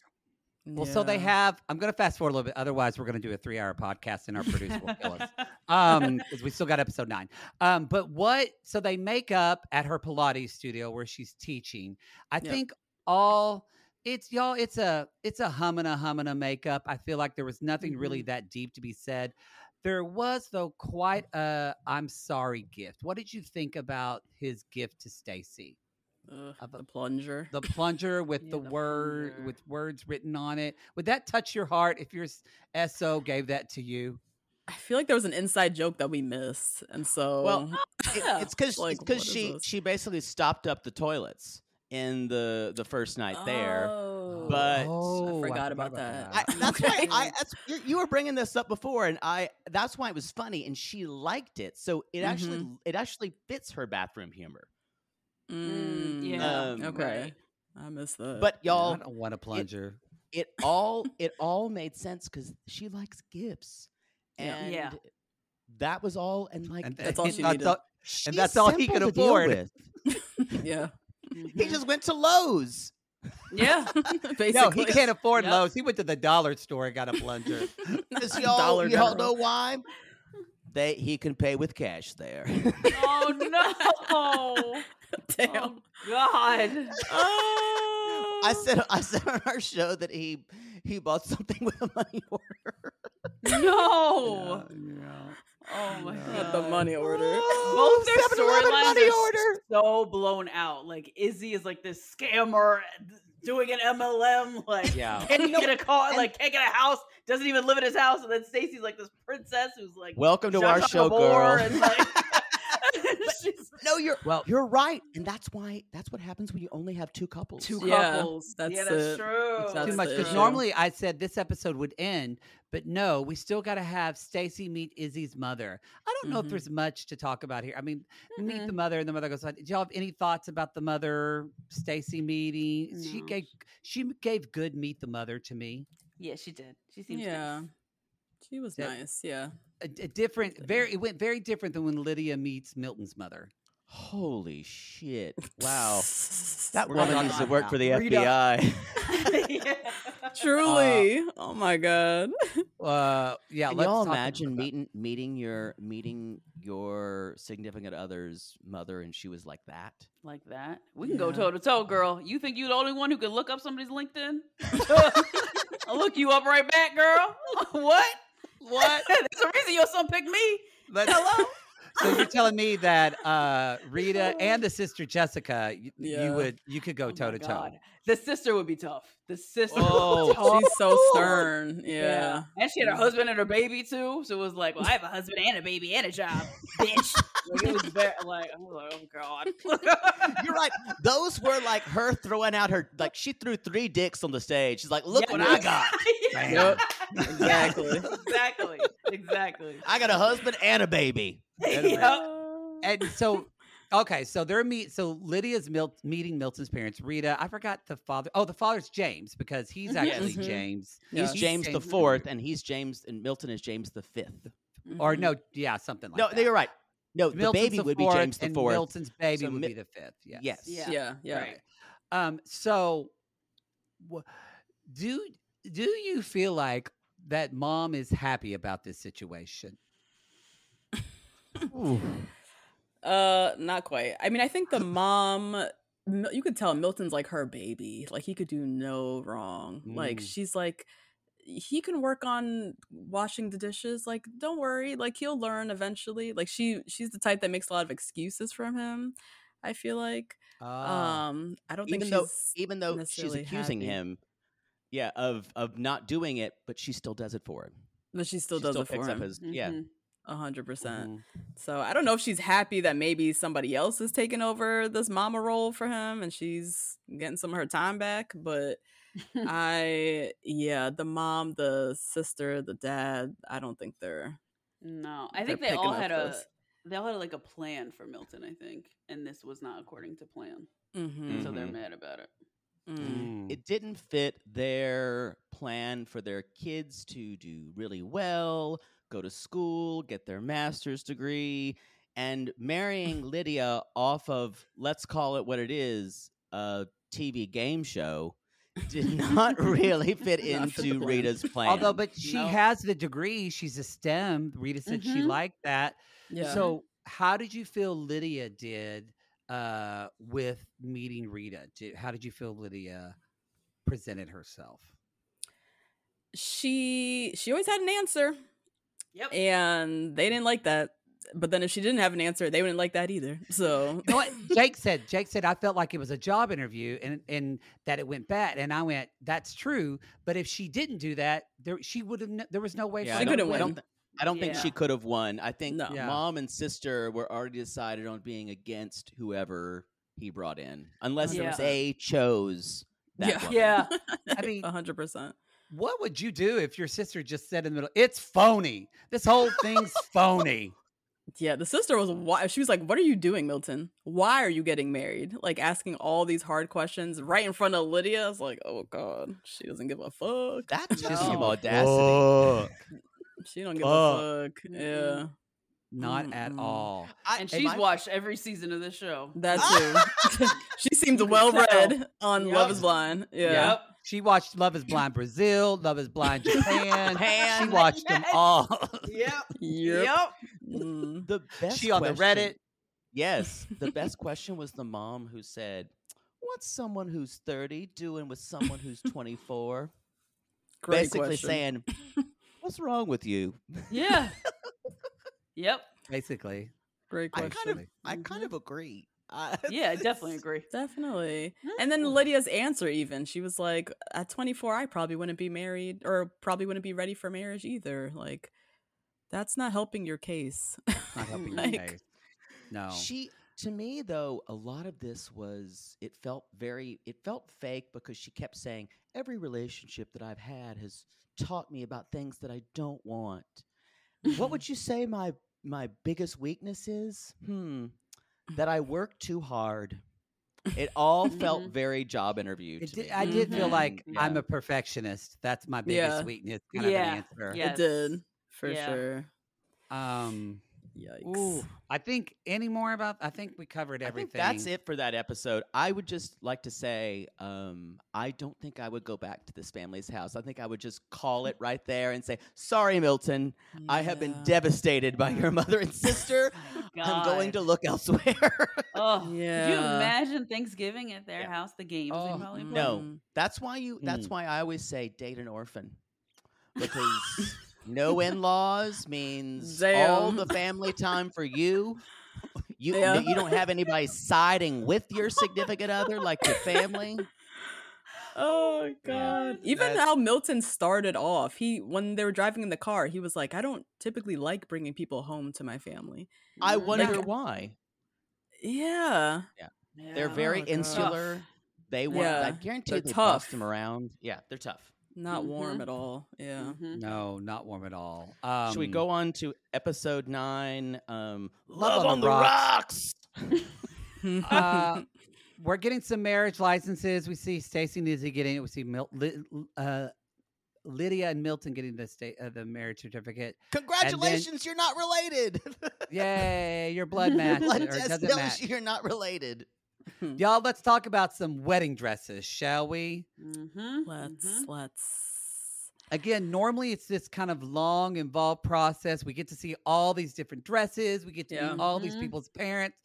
Well, so they have. I'm going to fast forward a little bit. Otherwise, we're going to do a three hour podcast and our producer will kill us. Um, because we still got episode nine. Um, but what? So they make up at her Pilates studio where she's teaching. I Yep. think all it's y'all. It's a it's a humana humana makeup. I feel like there was nothing really Mm-hmm. that deep to be said. There was though quite a I'm sorry gift. What did you think about his gift to Stacy? Ugh, of a- the plunger. the plunger with Yeah, the, the word plunger. with words written on it would that touch your heart if your s- so gave that to you I feel like there was an inside joke that we missed, and so Well, It- Yeah. it's because Like, it's because she she basically stopped up the toilets in the the first night there. Oh. but- oh forgot about that. I, that's why I that's, you, you were bringing this up before, and I that's why it was funny, and she liked it. So it actually Mm-hmm. it actually fits her bathroom humor. Mm, yeah. Um, Okay. I miss that. But y'all, i don't want a plunger it all it all made sense because she likes gifts, and Yeah. that was all. And like and That's all she needed. all- and that's all he could to deal afford. with. yeah, He just went to Lowe's. Yeah. basically. no he can't afford Yep. Lowe's he went to the dollar store and got a plunger Does y'all, Dollar y'all General. know why? They he can pay with cash there. oh no. Damn. Oh, God. I said I said on our show that he he bought something with a money order. No. yeah. Oh my Yeah. god. The money order. Both their storylines are order. so blown out. Like Izzy is like this scammer doing an MLM, like Yeah. can't And you get a car, and- like can't get a house, doesn't even live in his house, and then Stacy's like this princess who's like Welcome to our show, girl. And like, she's No, you're Well- you're right, and that's why that's what happens when you only have two couples. two Yeah, couples. that's yeah, that's it. true. That's too much because normally I said this episode would end, but no, we still got to have Stacy meet Izzy's mother. I don't know if Mhm. there's much to talk about here. I mean, we meet the mother, and the mother goes, "Did y'all have any thoughts about the mother Stacy meeting?" She gave she gave good meet the mother to me. Yeah, she did. She seems Yeah, nice. she was Yeah. nice. Yeah, A, a different, very it went very different than when Lydia meets Milton's mother. Holy shit! Wow, that We're woman needs to work that. for the Read. FBI. Yeah. Truly. oh my god. Uh, yeah, Can let's y'all talk about imagine that. meeting meeting your meeting your significant other's mother, and she was like that? like that. We can go toe to toe, girl. You think you're the only one who can look up somebody's LinkedIn? I'll look you up right back, girl. what? What? There's a reason your son picked me. Let's- Hello? So you're telling me that uh, Rita and the sister Jessica, you, you would you could go Oh toe to toe. The sister would be tough. The sister. Oh, would tough. She's so stern. Yeah. And she had her husband and her baby too. So it was like, well, I have a husband and a baby and a job, bitch. like it was very like I was like, oh god. You're right. Those were like her throwing out her like she threw three dicks on the stage. She's like, look Yeah, what I got. Bam. Yep. Exactly. exactly. Exactly. I got a husband and a baby. Yep. And so, okay, so they're meet. So Lydia's Mil- meeting Milton's parents. Rita, I forgot the father. Oh, the father's James because he's Mhm. actually Mhm. James. Yeah. He's He's James the fourth, and he's James, and Milton is James the fifth. Or Mhm. no, yeah, something like no, that. No, you're right. No, the Milton's baby would be James the and fourth. Milton's baby So would Mi- be the fifth. Yes. Yes. Yeah. Yeah. Yeah. Right. Um. So, wh- do do you feel like that mom is happy about this situation? Uh, not quite. I mean, I think the mom. You could tell Milton's like her baby. Like he could do no wrong. Like Mm. she's like, he can work on washing the dishes. Like, don't worry. Like he'll learn eventually. Like she, she's the type that makes a lot of excuses from him. I feel like. Ah. Um, I don't Even think though, she's even though she's accusing happy. him, yeah, of of not doing it, but she still does it for him. but she still she does still it for him. up his yeah. Mhm. A hundred percent. Mhm. So I don't know if she's happy that maybe somebody else is taking over this mama role for him and she's getting some of her time back. But I, yeah, the mom, the sister, the dad, I don't think they're. No, I They're think they all had a this. they all had like a plan for Milton. I think, and this was not according to plan, Mm-hmm. so they're Mhm. mad about it. Mm. It didn't fit their plan for their kids to do really well, go to school, get their master's degree. and marrying Lydia off of let's call it what it is, a TV game show, did not really fit Not fit the into plan. Rita's plan. Although, but she No. has the degree. She's a STEM. Rita said she Mhm. liked that. Yeah. So, how did you feel Lydia did uh, with meeting Rita? Did, how did you feel Lydia presented herself? she she always had an answer, Yep. and they didn't like that. But then if she didn't have an answer, they wouldn't like that either. So You know what Jake said? Jake said I felt like it was a job interview and and that it went bad. And I went, that's true. But if she didn't do that, there she would have. There was no way Yeah, for I her couldn't to don't, I don't, thi- I think she could have won. I think No. Yeah. mom and sister were already decided on being against whoever he brought in, unless Yeah. they chose that Yeah. woman. Yeah. I mean, a hundred percent. what would you do if your sister just said in the middle, "It's phony. This whole thing's phony." Yeah, the sister was why she was like, "What are you doing, Milton? Why are you getting married?" Like asking all these hard questions right in front of Lydia. I was like, "Oh God, she doesn't give a fuck. That's just some audacity. She don't give Fuck. a fuck." Yeah, Not at all. I- And she's my- watched every season of the show. that too. she seemed You can well read on Yep. Love Is Blind. Yeah, Yep. She watched Love Is Blind Brazil, Love Is Blind Japan. she Japan. watched them all. Yep. Yep. Mm. The best she on the question- Reddit. Yes, the best question was the mom who said, "What's someone who's 30 doing with someone who's 24?" Great Basically question. saying, "What's wrong with you?" Yeah. yep. Basically, Great question. I question. kind of, I kind of mm-hmm. agree. I- uh, Yeah, I definitely agree. Definitely. And then Lydia's answer, even she was like, "At 24, I probably wouldn't be married, or probably wouldn't be ready for marriage either." Like, that's not helping your case. not helping your case. No. She to me though, a lot of this was it felt very it felt fake because she kept saying every relationship that I've had has taught me about things that I don't want. what would you say my my biggest weakness is? Hmm. That I work too hard. It all felt Mhm. very job interview to did, me. I did feel Mhm. like Yeah. I'm a perfectionist. That's my biggest Yeah. weakness. Kind of Yeah. an answer. Yeah. It did for Yeah. sure. Um. Yikes. Ooh, I think any more about. I think we covered I everything. think that's it for that episode. I would just like to say, um, I don't think I would go back to this family's house. I think I would just call it right there and say, "Sorry, Milton, I have been devastated by your mother and sister. I'm going to look elsewhere." Oh, yeah. Could you imagine Thanksgiving at their Yeah. house? The games Oh, they probably play? no, Mm. that's why you. That's Mm. why I always say date an orphan because no in-laws means all the family time for you. You Yeah. you don't have anybody siding with your significant other like your family. Oh god. Even how Milton started off, he when they were driving in the car, he was like, "I don't typically like bringing people home to my family." I Mhm. wonder Like- why. Yeah. yeah, They're very Oh, God. insular. They want. I guarantee they're they boss tough. them around. Yeah, they're tough. Not warm Mhm. at all. Yeah. Mhm. no, not warm at all. Um, Should we go on to episode nine? Um, Love love, on on the the rocks. rocks. uh, we're getting some marriage licenses. We see Stacy and Izzy getting it. We see Mil- Li- uh, Lydia and Milton getting the state uh, the marriage certificate. Congratulations, you're not related. Yay, your blood match Blood test doesn't match. you you're not related. Y'all, let's talk about some wedding dresses, shall we? Mhm. let's Mhm. let's Again, normally it's this kind of long, involved process. We get to see all these different dresses. We get to Yeah. meet all these Mhm. people's parents.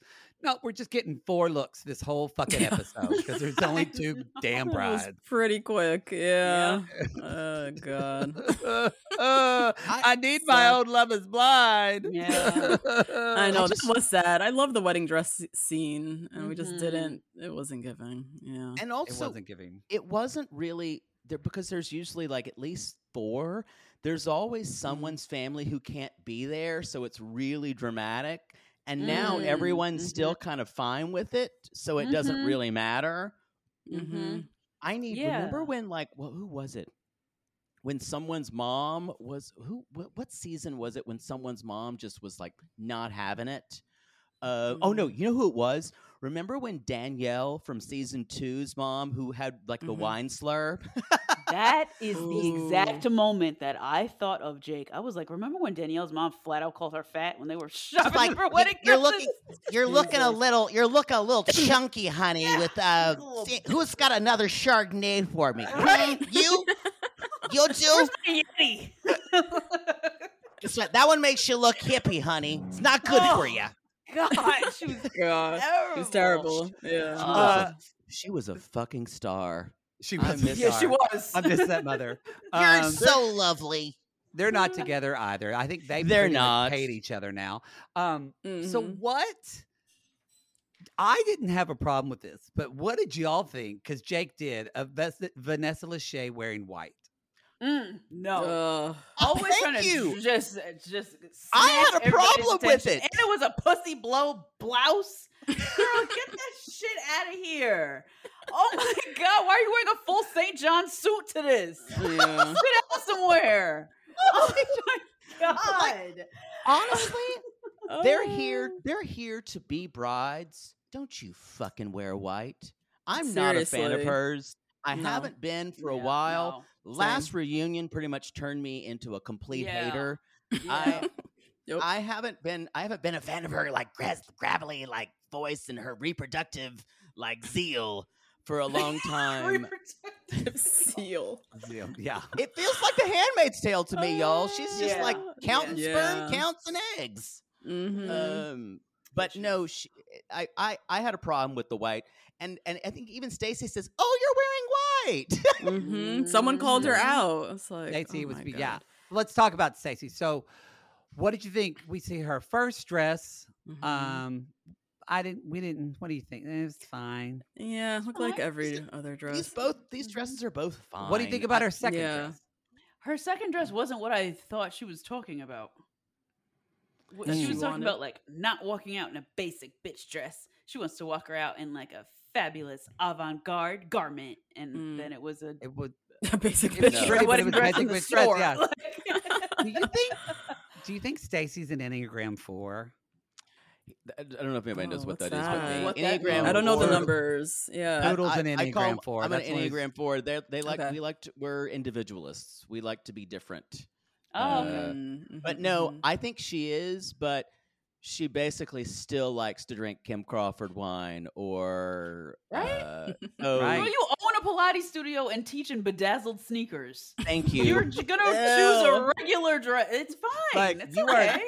No, we're just getting four looks this whole fucking episode because there's only two damn brides. pretty quick. Yeah. oh god. Uh, I need my sad. own love is blind. Yeah. I know just- that was sad. I love the wedding dress scene, and we just Mhm. didn't. It wasn't giving. Yeah. And It also, wasn't giving. it wasn't really there because there's usually like at least four. There's always Mm-hmm. someone's family who can't be there, so it's really dramatic. And now Mm, everyone's mhm. still kind of fine with it, so it doesn't Mhm. really matter. Mm-hmm. I need Yeah. remember when like well, who was it? When someone's mom was who what, what season was it when someone's mom just was like not having it? Uh, oh no, you know who it was? Remember when Danielle from season two's mom, who had like the Mhm. wine slurp? That is the exact moment that I thought of Jake. I was like, remember when Danielle's mom flat out called her fat when they were shopping like, for y- wedding you're looking, you're looking a little, you're looking a little chunky, honey. With uh, see- who's got another Chardonnay for me? Right? You, you do. Where's Yeti? That one makes you look hippie, honey. It's not good for Oh. you. God, she was God, terrible. it was terrible. Yeah. She, Uh, was a, she was a fucking star. She was. miss Yeah, she was. I miss that mother. You're Um, so lovely. they're not together either. I think they They're not. hate each other now. Um, so Mhm. what? I didn't have a problem with this, but what did y'all think? Because Jake did of Ves- Vanessa Lachey wearing white. Mm, no. Ugh. Always thank trying to you. just just I had a problem with it. And it was a pussy blow blouse. Girl, get that shit out of here. Oh my god, why are you wearing a full St. John suit to this? Yeah. Sit out somewhere. Oh my god. Honestly, they're Oh. here. They're here to be brides. Don't you fucking wear white. I'm not a fan of hers. I No. haven't been for a Yeah, while. no. Last reunion pretty much turned me into a complete Yeah. hater. Yeah. I. I haven't been I haven't been a fan of her like gravelly like voice and her reproductive like zeal for a long time. Seal. Yeah. it feels like the handmaid's tale to me, y'all. She's just like counting Yeah. sperm counts and eggs. Mm-hmm. Um, but no, she, I, I, I had a problem with the white, and and I think even Stacy says, "Oh, you're wearing white." hmm Someone called her Mhm. out. It's like, Stacy oh was God. yeah. Let's talk about Stacy. So, what did you think? We see her first dress. Mhm. Um, I didn't. We didn't. What do you think? It was fine. yeah, look like fine. every other dress. these both these dresses are both fine. What do you think about her second yeah. dress? Her second dress wasn't what I thought she was talking about. She she was talking about like not walking out in a basic bitch dress. She wants to walk her out in like a fabulous avant-garde garment, and Mm. then it was a It would. Basic It was bitch. pretty, it was dress basic in dress, yeah. Like- Do you think? Do you think Stacy's an Enneagram four? I don't know if anybody knows Oh, what what's that is. But the What Enneagram. means? I don't know the numbers. Yeah. I- Poodle's an I call Enneagram 'em- four. I'm an That's one of his- Enneagram four. They're, they like Okay. we like to, we're individualists. We like to be different. oh. Uh, Mm, But no, mhm. I think she is, but she basically still likes to drink Kim Crawford wine or Right? Uh, oh, Right. Girl, you own a Pilates studio and teach in bedazzled sneakers. Thank you. You're gonna choose a regular dress. It's fine. Like, it's you are-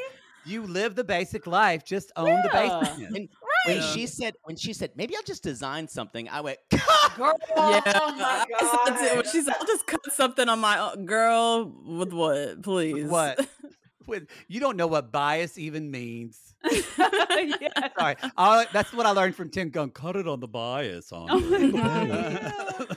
You live the basic life. Just own the Yeah. basic. when, when Right. she said when she said maybe I'll just design something, I went. Girl, Yeah, oh my I said to- when God. she said, "I'll just cut something on my own." girl." With what, please? What? With you don't know what bias even means. yeah. Sorry, I, that's what I learned from Tim Gunn. Cut it on the bias on. Oh you. my God,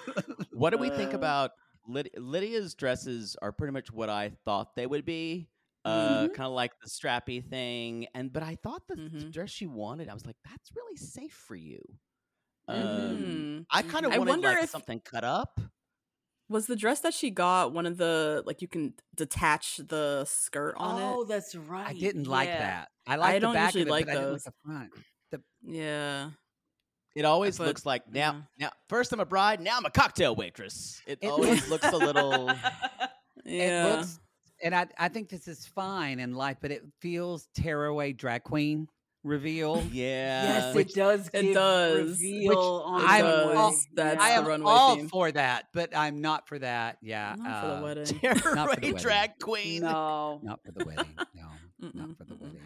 what do we think Uh. about Lyd- Lydia's dresses? Are pretty much what I thought they would be. Uh, Mhm. kind of like the strappy thing, and but I thought the, the Mhm. dress she wanted, I was like, that's really safe for you. Um, Mhm. I kind of I wanted wonder like if- something cut up. Was the dress that she got one of the like you can detach the skirt on oh, it? Oh, that's right. I didn't like Yeah. that. I like the don't back usually of it, like but I didn't like those. the front. Yeah. It uh, always But- looks like now. yeah. Now, first I'm a bride. Now I'm a cocktail waitress. It, It always looks a little. Yeah. It looks, and I, I think this is fine in life, but it feels tearaway drag queen reveal. Yeah. yes, which- it does. it does. Reveal Which on I'm the does. runway. all- That's I the am runway all theme. for that, but I'm not for that. Yeah, Not for the uh, wedding. Not for the Terror wedding. drag queen. No. Not for the wedding. No, not for the wedding.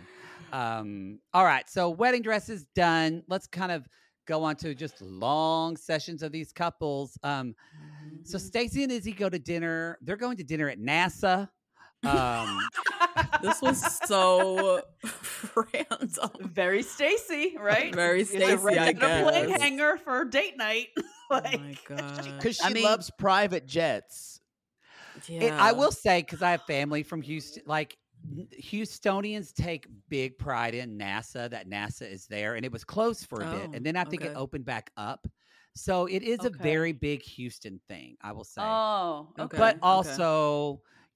Um, all right, so wedding dresses done. Let's kind of go on to just long sessions of these couples. Um, so Mm-hmm. Stacy and Izzy go to dinner. They're going to dinner at NASA. Um, This was so random. very Stacy, right? Very It's a Stacy, red- I and a plate guess. hanger for date night. Oh like, my god. Because she I mean- loves private jets. Yeah. it, I will say because I have family from Houston, like Houstonians take big pride in NASA. That NASA is there, and it was closed for a bit, Oh, and then I think it opened back up. So it is a very big Houston thing, I will say. oh, okay. but okay.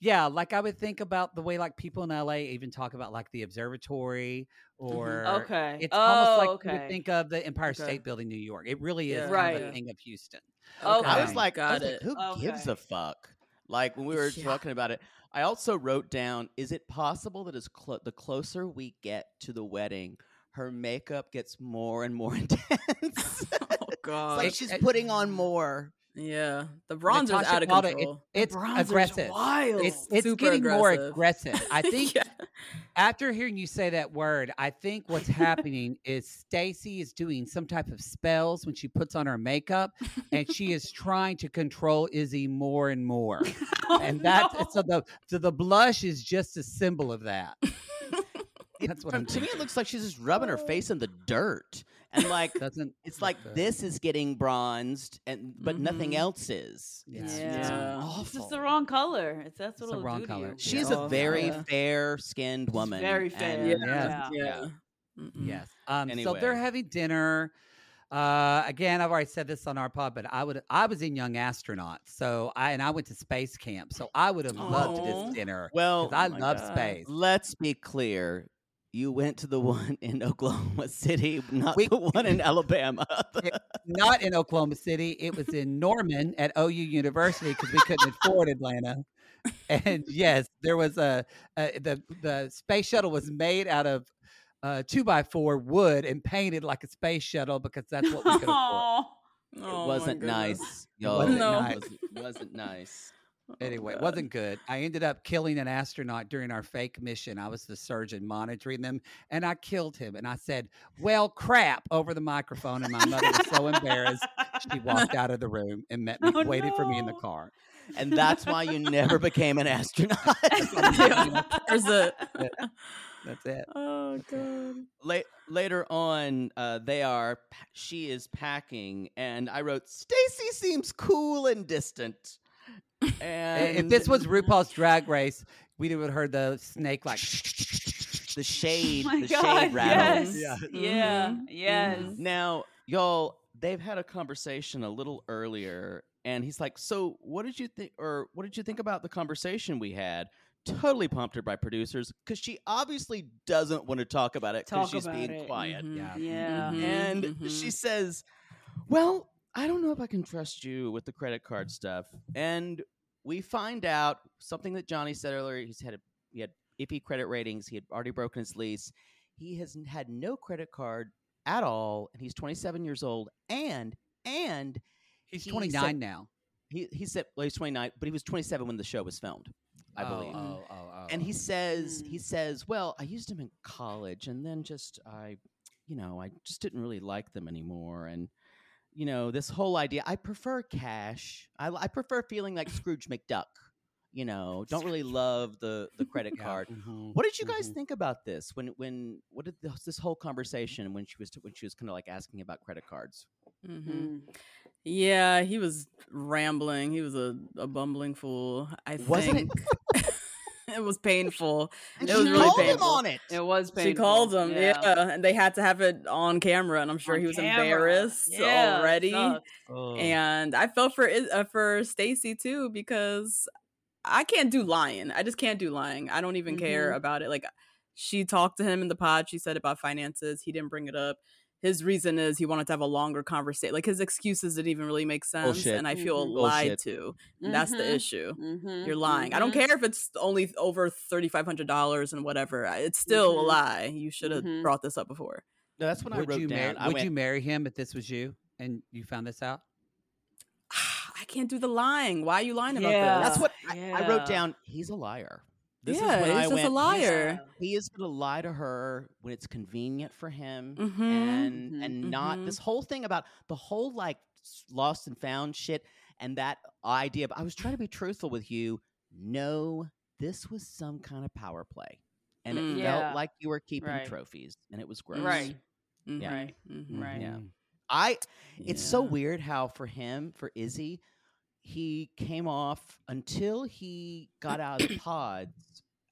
Also Yeah, like I would think about the way like people in LA even talk about like the observatory mm-hmm. or Okay. it's almost Oh, like you okay. would think of the Empire Okay. State Building, New York. It really is Yeah. kind of a Right. thing of Houston. Oh, okay. I was Okay. like, I was like, it. who gives Okay. a fuck? Like when we were Yeah. talking about it, I also wrote down: Is it possible that as clo- the closer we get to the wedding, her makeup gets more and more intense? Oh it's god. like It- she's it- putting on mm. more. Yeah. The bronzer's Natasha out of called control. it- it's bronzer's aggressive. wild. It's it's Super getting more aggressive. aggressive. I think yeah. after hearing you say that word, I think what's happening is Stacy is doing some type of spells when she puts on her makeup, and she is trying to control Izzy more and more. Oh, and that no. so the so the blush is just a symbol of that. That's what I'm to me, it looks like she's just rubbing her oh. face in the dirt, and like Doesn't it's like good. this is getting bronzed, and but nothing Mhm. else is. Yeah. It's, Yeah. it's It's It's just the wrong color. It's that's what It's the wrong do color. you. She Yeah. a very yeah. fair-skinned woman. very fair. and- Yeah. Yeah. Yeah. Yeah. Yes. Um, So they're having dinner. Uh, again, I've already said this on our pod, but I would I was in Young Astronaut, so I and I went to space camp, so I would have loved Aw. this dinner. Well, I Oh love God. space. Let's be clear. You went to the one in Oklahoma City, not We- the one in Alabama. It- Not in Oklahoma City. It was in Norman at OU University because we couldn't afford Atlanta. And yes, there was a, a the the space shuttle was made out of uh, two by four wood and painted like a space shuttle because that's what we could afford. Aw. it Oh wasn't nice, y'all. wasn't It nice. wasn't, wasn't nice. Anyway, it God. wasn't good. I ended up killing an astronaut during our fake mission. I was the surgeon monitoring them, and I killed him. And I said, "Well, crap!" over the microphone, and my mother was so embarrassed. She walked out of the room and met me, Oh, waited for me in the car. And that's why you never became an astronaut. There's a. That's it. Oh god. La- later on, uh, they are. pa- She is packing, and I wrote, "Stacy seems cool and distant." And if this was RuPaul's Drag Race, we'd have heard the snake like. the shade, Oh the God, shade rattles. yes. Yeah. Yeah. Mhm. Yes. Mhm. Now, y'all, they've had a conversation a little earlier, and he's like, "So, what did you think, or what did you think about the conversation we had?" Totally pumped her by producers because she obviously doesn't want to talk about it because she's being it. quiet. Mhm. Yeah. Yeah. Mhm. And Mhm. she says, "Well, I don't know if I can trust you with the credit card stuff." And we find out something that Johnie said earlier. He's had a, he had iffy credit ratings. He had already broken his lease. He has had no credit card at all, and he's 27 years old. And and He's he 29 said- now. he he said well, he's 29, but he was 27 when the show was filmed, I Oh, believe. Oh, oh, oh. And he says he Mm. says, "Well, I used them in college, and then just I, you know, I just didn't really like them anymore." And you know, this whole idea, I prefer cash. I, I prefer feeling like Scrooge McDuck. You know, don't really love the the credit Yeah. card. Mhm. What did you guys Mhm. think about this when when what did this, this whole conversation when she was when she was kind of like asking about credit cards? Mhm. Mm. Yeah, he was rambling. He was a, a bumbling fool. I Wasn't think it was painful. And It she was really called him painful. on it. It was painful. She called him, yeah. Yeah. and they had to have it on camera, and I'm sure On he was camera. embarrassed Yeah, already. Oh. And I felt for uh, for Stacy too because I can't do lying. I just can't do lying. I don't even care Mhm. about it. Like she talked to him in the pod. She said about finances. He didn't bring it up. His reason is he wanted to have a longer conversation. Like his excuses didn't even really make sense, Bullshit. and I feel Mhm. lied Bullshit. to. And That's the Mhm. issue. Mhm. You're lying. I don't Mhm. care if it's only over thirty five hundred dollars and whatever. It's still a Mhm. lie. You should have brought this up before. No, that's what I would wrote you down. marry, I would went, you marry him if this was you and you found this out? I can't do the lying. Why are you lying about Yeah. this? That's what I, I wrote down. He's a liar. This yeah, is when he's I just went, a liar. He is going to lie to her when it's convenient for him, Mhm. and Mhm. and not Mhm. this whole thing about the whole like lost and found shit and that idea. But I was trying to be truthful with you. No, this was some kind of power play, and Mm. it Yeah. felt like you were keeping Right. trophies, and it was gross. Right. Mhm. Yeah. Right. Mhm. Right. Yeah. Mhm. I it's so weird how for him, for Izzy, he came off until he got out of the pods.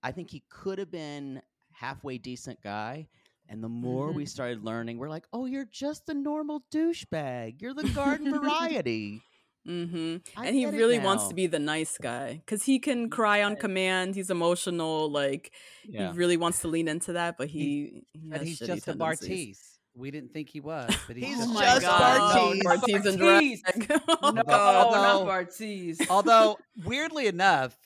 I think he could have been halfway decent guy. And the more we started learning, we're like, oh, you're just a normal douchebag. You're the garden variety. hmm I And he really wants to be the nice guy because he can cry on command. He's emotional. Like Yeah. he really wants to lean into that, but he, he But has he's just a. Bartise. We didn't think he was, but he's, He's just, Oh just Bartise. No, Bartise and Bartise. drag. Oh, No, God. not no. Bartise. Although, weirdly enough,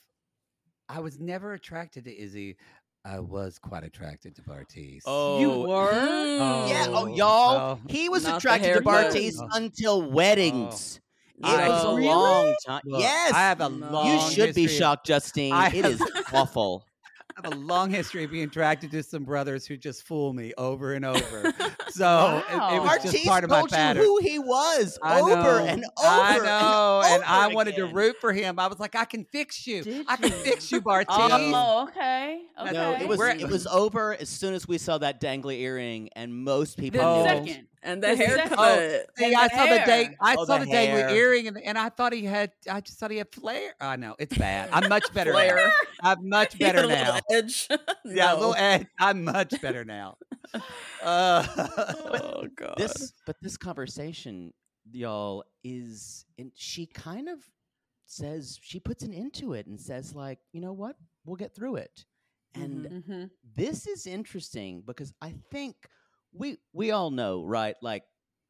I was never attracted to Izzy. I was quite attracted to Bartise. Oh, You were? Mm. yeah. Oh, Oh, y'all. oh. he was Not attracted to. Bartise Oh. until weddings. It I- was a Really? long time. Look, yes. I have a No. long. you should be shocked, Justine. I It is have- awful. I have a long history of being attracted to some brothers who just fool me over and over. So it- it, Wow. was just part of my told you pattern. who he was I over know, and over. I know, and, and, I over wanted to root for him. I was like, I can fix you. Did I can you? fix you, Bartise. Oh, okay. Okay. No, it was We're- it was over as soon as we saw that dangly earring, and most people the Oh. knew. second. And the The haircut. Oh, See, And I the saw the hair. dang, I Oh, saw the the, dangly earring, and, and I thought he had. I just thought he had flair. I know it's bad. I'm much better now. Flair. I'm much He had better a little now. edge. Yeah, a No. little edge. I'm much better now. Uh, Oh god. This, but this conversation, y'all, is and she kind of says she puts an end to it and says like, you know what, we'll get through it. And Mhm. Mm-hmm. this is interesting because I think we we all know, right? Like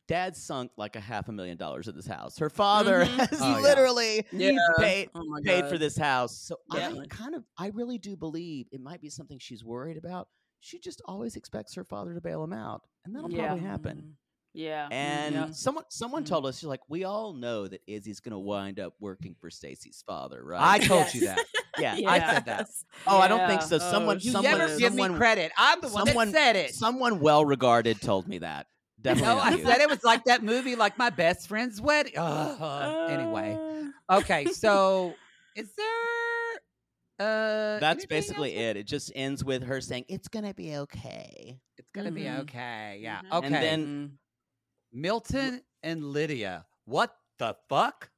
dad sunk like a half a million dollars in this house. Her father Mhm. has Oh, literally Yeah. paid Oh paid for this house. So I kind of I really do believe it might be something she's worried about. She just always expects her father to bail him out. And that'll Yeah. probably happen. Yeah. And Yeah. someone someone Mhm. told us, she's like, we all know that Izzy's gonna wind up working for Stacy's father, right? I told you that. Yeah. I said that. Yes. Oh, I don't think Yeah. so. Oh, Someone you someone never give someone me credit. I'm the one someone- that said it. someone well regarded told me that. Definitely. No, not I you. said it was like that movie, like my best friend's wedding. Ugh. anyway, Uh, okay. So, is there? Uh, That's basically else? it. It just ends with her saying, It's gonna be okay. It's gonna be Mhm. okay. Yeah. Mhm. Okay. And then mm. Milton and Lydia. What the fuck?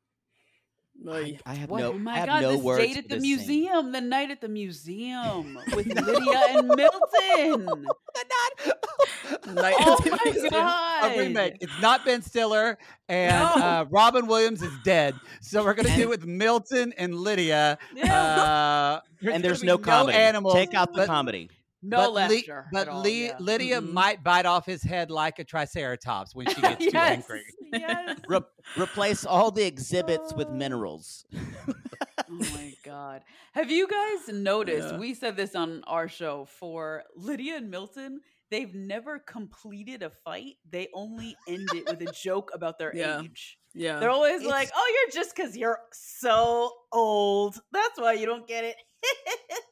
I, Like, I have What? no Oh my I have god, no this words date at the this scene. museum, the night at the museum with Lydia and Milton. Night oh at the my museum. god. A remake. It's not Ben Stiller, and No. uh, Robin Williams is dead. So we're gonna do it with Milton and Lydia. Yeah. Uh, And there's gonna no comedy. animals. Take out the but- comedy. No but Ly- laughter. but at all, Ly- yeah. Lydia Mhm. might bite off his head like a triceratops when she gets too angry. Yes. Re- replace all the exhibits with minerals. Oh my god. Have you guys noticed? Yeah. We said this on our show for Lydia and Milton. They've never completed a fight. They only end it with a joke about their Yeah. age. Yeah. They're always It's- like, "Oh, you're just because you're so old. That's why you don't get it."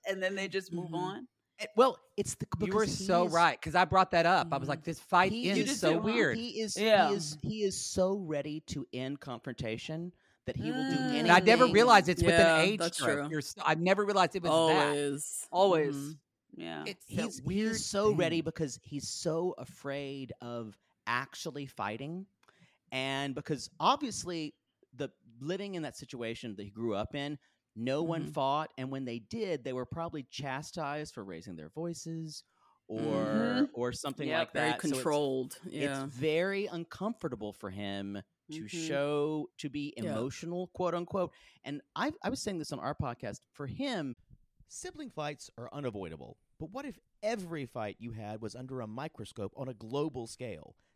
and then they just move Mhm. on. Eh, Well, it's the You were so is- right because I brought that up. I was like, this fight he ends did so weird. He is Yeah. he is he is so ready to end confrontation that he will do Mm. anything. And I never realized it's with an age that's stroke. true. You're, never realized it was that. Always. Always. Mhm. Yeah. It's he's weird he's so ready because he's so afraid of actually fighting and because obviously the living in that situation that he grew up in no one Mhm. fought and when they did they were probably chastised for raising their voices or Mhm. or something Yep. like Very that So it's- controlled. yeah. it's very uncomfortable for him to Mhm. show to be Yeah. emotional quote unquote and I, I was saying this on our podcast for him Sibling fights are unavoidable, but what if every fight you had was under a microscope on a global scale?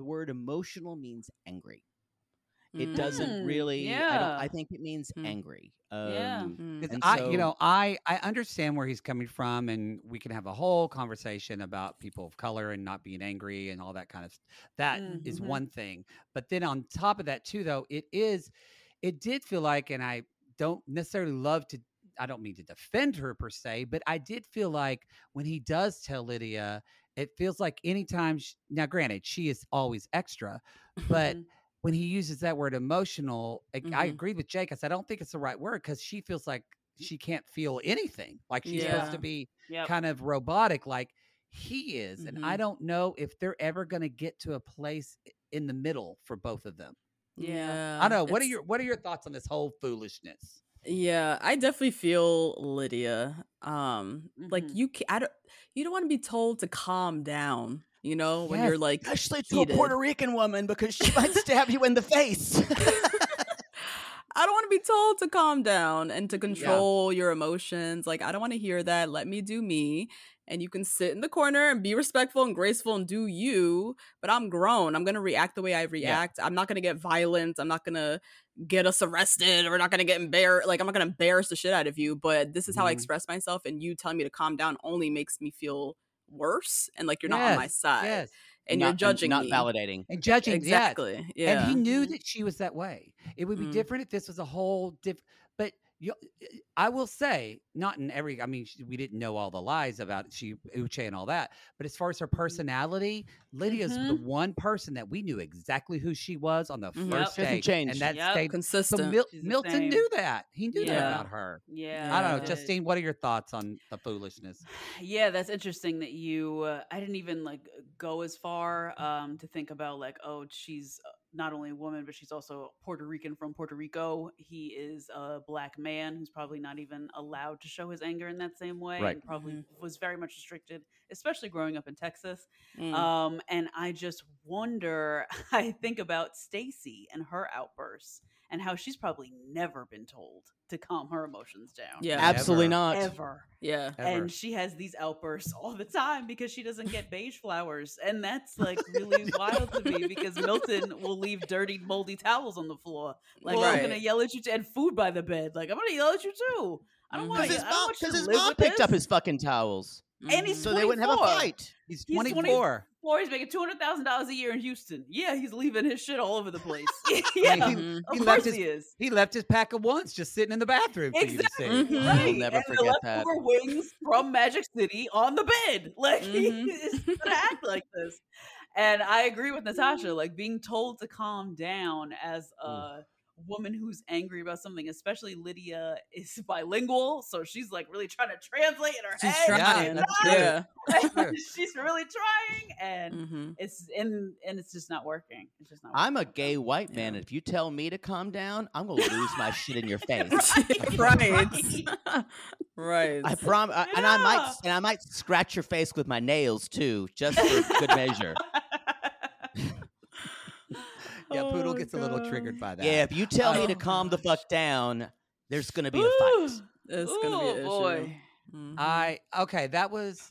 The word emotional means angry. It doesn't Mm, really. I, don't, yeah. I think it means angry. Um, Yeah. Because I, so- you know, I I understand where he's coming from, and we can have a whole conversation about people of color and not being angry and all that kind of. That is Mhm. one thing, but then on top of that too, though, it is, it did feel like, and I don't necessarily love to. I don't mean to defend her per se, but I did feel like when he does tell Lydia, it feels like anytime. She, now, granted, she is always extra, but Mm-hmm. when he uses that word emotional, I, I Mhm. agree with Jake. I said I don't think it's the right word because she feels like she can't feel anything. Like she's supposed to be Yep. kind of robotic, like he is. And I Mhm. don't know if they're ever going to get to a place in the middle for both of them. Yeah. I don't know. What are your What are your thoughts on this whole foolishness? Yeah, I definitely feel Lydia. Um, like Mhm. you, ca- I don't, you don't want to be told to calm down. You know, when you're like, Especially to a. Puerto Rican woman because she might stab you in the face. I don't want to be told to calm down and to control your emotions. Like, I don't want to hear that. Let me do me. And you can sit in the corner and be respectful and graceful and do you. But I'm grown. I'm going to react the way I react. I'm not going to get violent. I'm not going to get us arrested or not going to get embarrassed. Like, I'm not going to embarrass the shit out of you. But this is how I Mhm. express myself. And you telling me to calm down only makes me feel worse and like you're not on my side. Yes. And Not- you're judging not me. validating. And judging yes. Exactly. Yeah. And he knew Mhm. that she was that way. It would be Mm. different if this was a whole different. But you, I will say, not in every. I mean, she, we didn't know all the lies about she Uche and all that. But as far as her Mm-hmm. personality, Lydia's the one person that we knew exactly who she was on the first She hasn't day, changed. and that Yep. stayed. So Consistent. Mil- Milton same. knew that. He knew that about her. Yeah. I don't know, Justine. What are your thoughts on the foolishness? Yeah, that's interesting that you. Uh, I didn't even like go as far um, to think about like, oh, she's uh, not only a woman, but she's also Puerto Rican from Puerto Rico. He is a black man who's probably not even allowed to show his anger in that same way, Right. and probably was very much restricted, especially growing up in Texas. Mm. Um, and I just wonder. I think about Stacy and her outbursts, and how she's probably never been told to calm her emotions down. yeah. Absolutely Ever. not. Ever Yeah. Ever. and she has these outbursts all the time because she doesn't get beige flowers and that's like really wild to me because milton will leave dirty moldy towels on the floor like i'm gonna yell at you to, and food by the bed like i'm gonna yell at you too i don't Mhm. want Because to his mom, his mom picked up his fucking towels, and he's so they wouldn't have a 24. fight. He's He's 24. 20 Or he's making two hundred thousand dollars a year in Houston. Yeah, he's leaving his shit all over the place. yeah, he, Mhm. of he course left his he is. he left his pack of ones just sitting in the bathroom for Exactly. you to see. Mhm. Right. never and forget the that. leftover wings from Magic City on the bed. Like Mhm. he's gonna act like this. And I agree with Natasha, like being told to calm down as a woman who's angry about something, especially Lydia is bilingual, so she's like really trying to translate in her She's head. trying. that's true. Yeah. she's really trying and hmm it's and and it's just not working. It's just not I'm a gay white man. Yeah. If you tell me to calm down, I'm gonna lose my shit in your face. right. right. I prom, uh, and I might, and I might scratch your face with my nails too, just for good measure. Yeah, Poodle Oh, gets a little triggered by that. Yeah, if you tell me to Oh, calm the fuck down, there's gonna be a fight. It's gonna be an issue. boy. Mhm. I okay, that was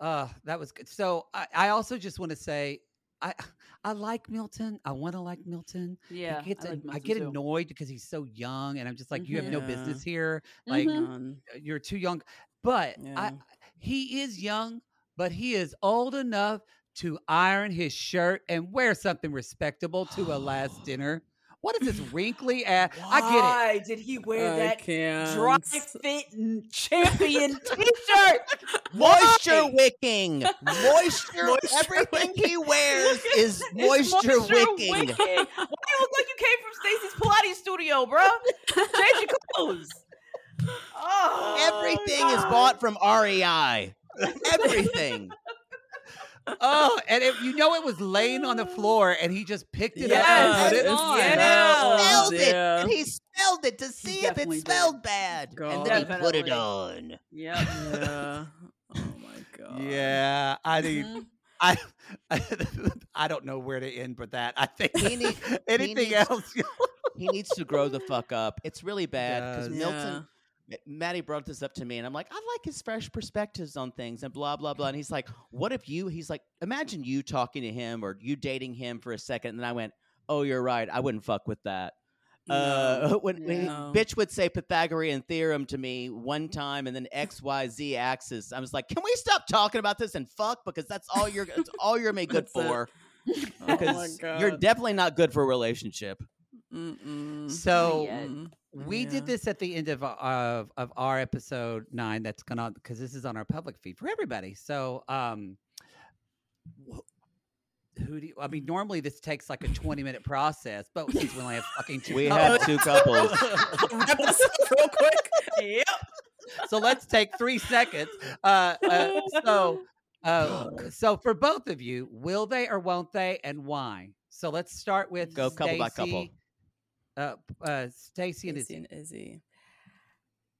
uh that was good. So I, I also just want to say I I like Milton. I want to like Milton. Yeah, He gets I, like an- I Milton get too. annoyed because he's so young, and I'm just like, you have no Mhm. business here. Like Mhm. You're too young. But Yeah. I, he is young, but he is old enough to iron his shirt and wear something respectable to a last dinner. What is this wrinkly ass? I get it. Why did he wear I that can't. dry fit champion t-shirt? Moisture wicking, moisture. Moisture everything he wears is It's moisture, wicking. Why do you look like you came from Stacy's Pilates studio, bro? Change your clothes. Oh, Everything is oh. bought from REI. Everything. Oh, and it, you know it was laying on the floor, and he just picked it up Yes, and put it it on. Yeah. smelled it, and he smelled it to see if definitely it did. smelled bad, and then he put it on. Yep. Yeah. Oh my god. Yeah, I mean, Mhm. I, I don't know where to end but that. I think He need- he anything needs- else. he needs to grow the fuck up. It's really bad because does. Milton. Mattie brought this up to me, and I'm like, I like his fresh perspectives on things, and blah blah blah. And he's like, What if you? He's like, Imagine you talking to him or you dating him for a second, and then I went, Oh, you're right. I wouldn't fuck with that. Uh, when, when he- bitch would say Pythagorean theorem to me one time, and then X Y Z axis, I was like, Can we stop talking about this and fuck? Because that's all you're that's all you're made good for. Oh Because you're definitely not good for a relationship. Mm-mm. So we yeah. did this at the end of our- of of our episode nine. That's gonna because this is on our public feed for everybody. So um, wh- who do you, I mean? Normally this takes like a twenty minute process, but since we only have fucking two, We had couples- two couples. Wrap this up real quick. yep. so let's take three seconds. Uh, uh, so, uh, so for both of you, will they or won't they, and why? So let's start with Go couple by couple. Stacy, Uh, uh, Stacy and Stacy and Izzy.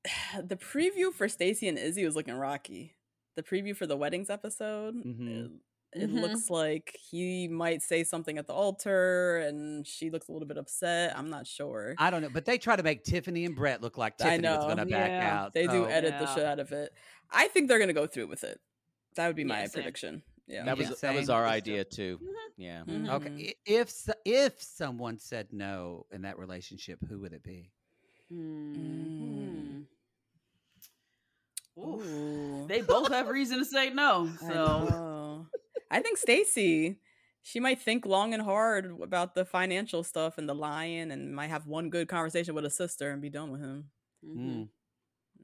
The preview for Stacy and Izzy was looking rocky. The preview for the weddings episode, Mhm. uh, it Mhm. looks like he might say something at the altar, and she looks a little bit upset. I'm not sure. I don't know, but they try to make Tiffany and Brett look like I Tiffany was going to back Yeah. out. They do so- edit the shit out of it. I think they're gonna go through with it. That would be my Yeah, same. prediction. Yeah. That was Yeah. that was our It's idea too. Yeah. Mhm. Okay, if if someone said no in that relationship, who would it be? Mhm. Ooh. They both have reason to say no. So know. I think Stacy, she might think long and hard about the financial stuff and the lion, and might have one good conversation with a sister and be done with him. Mhm.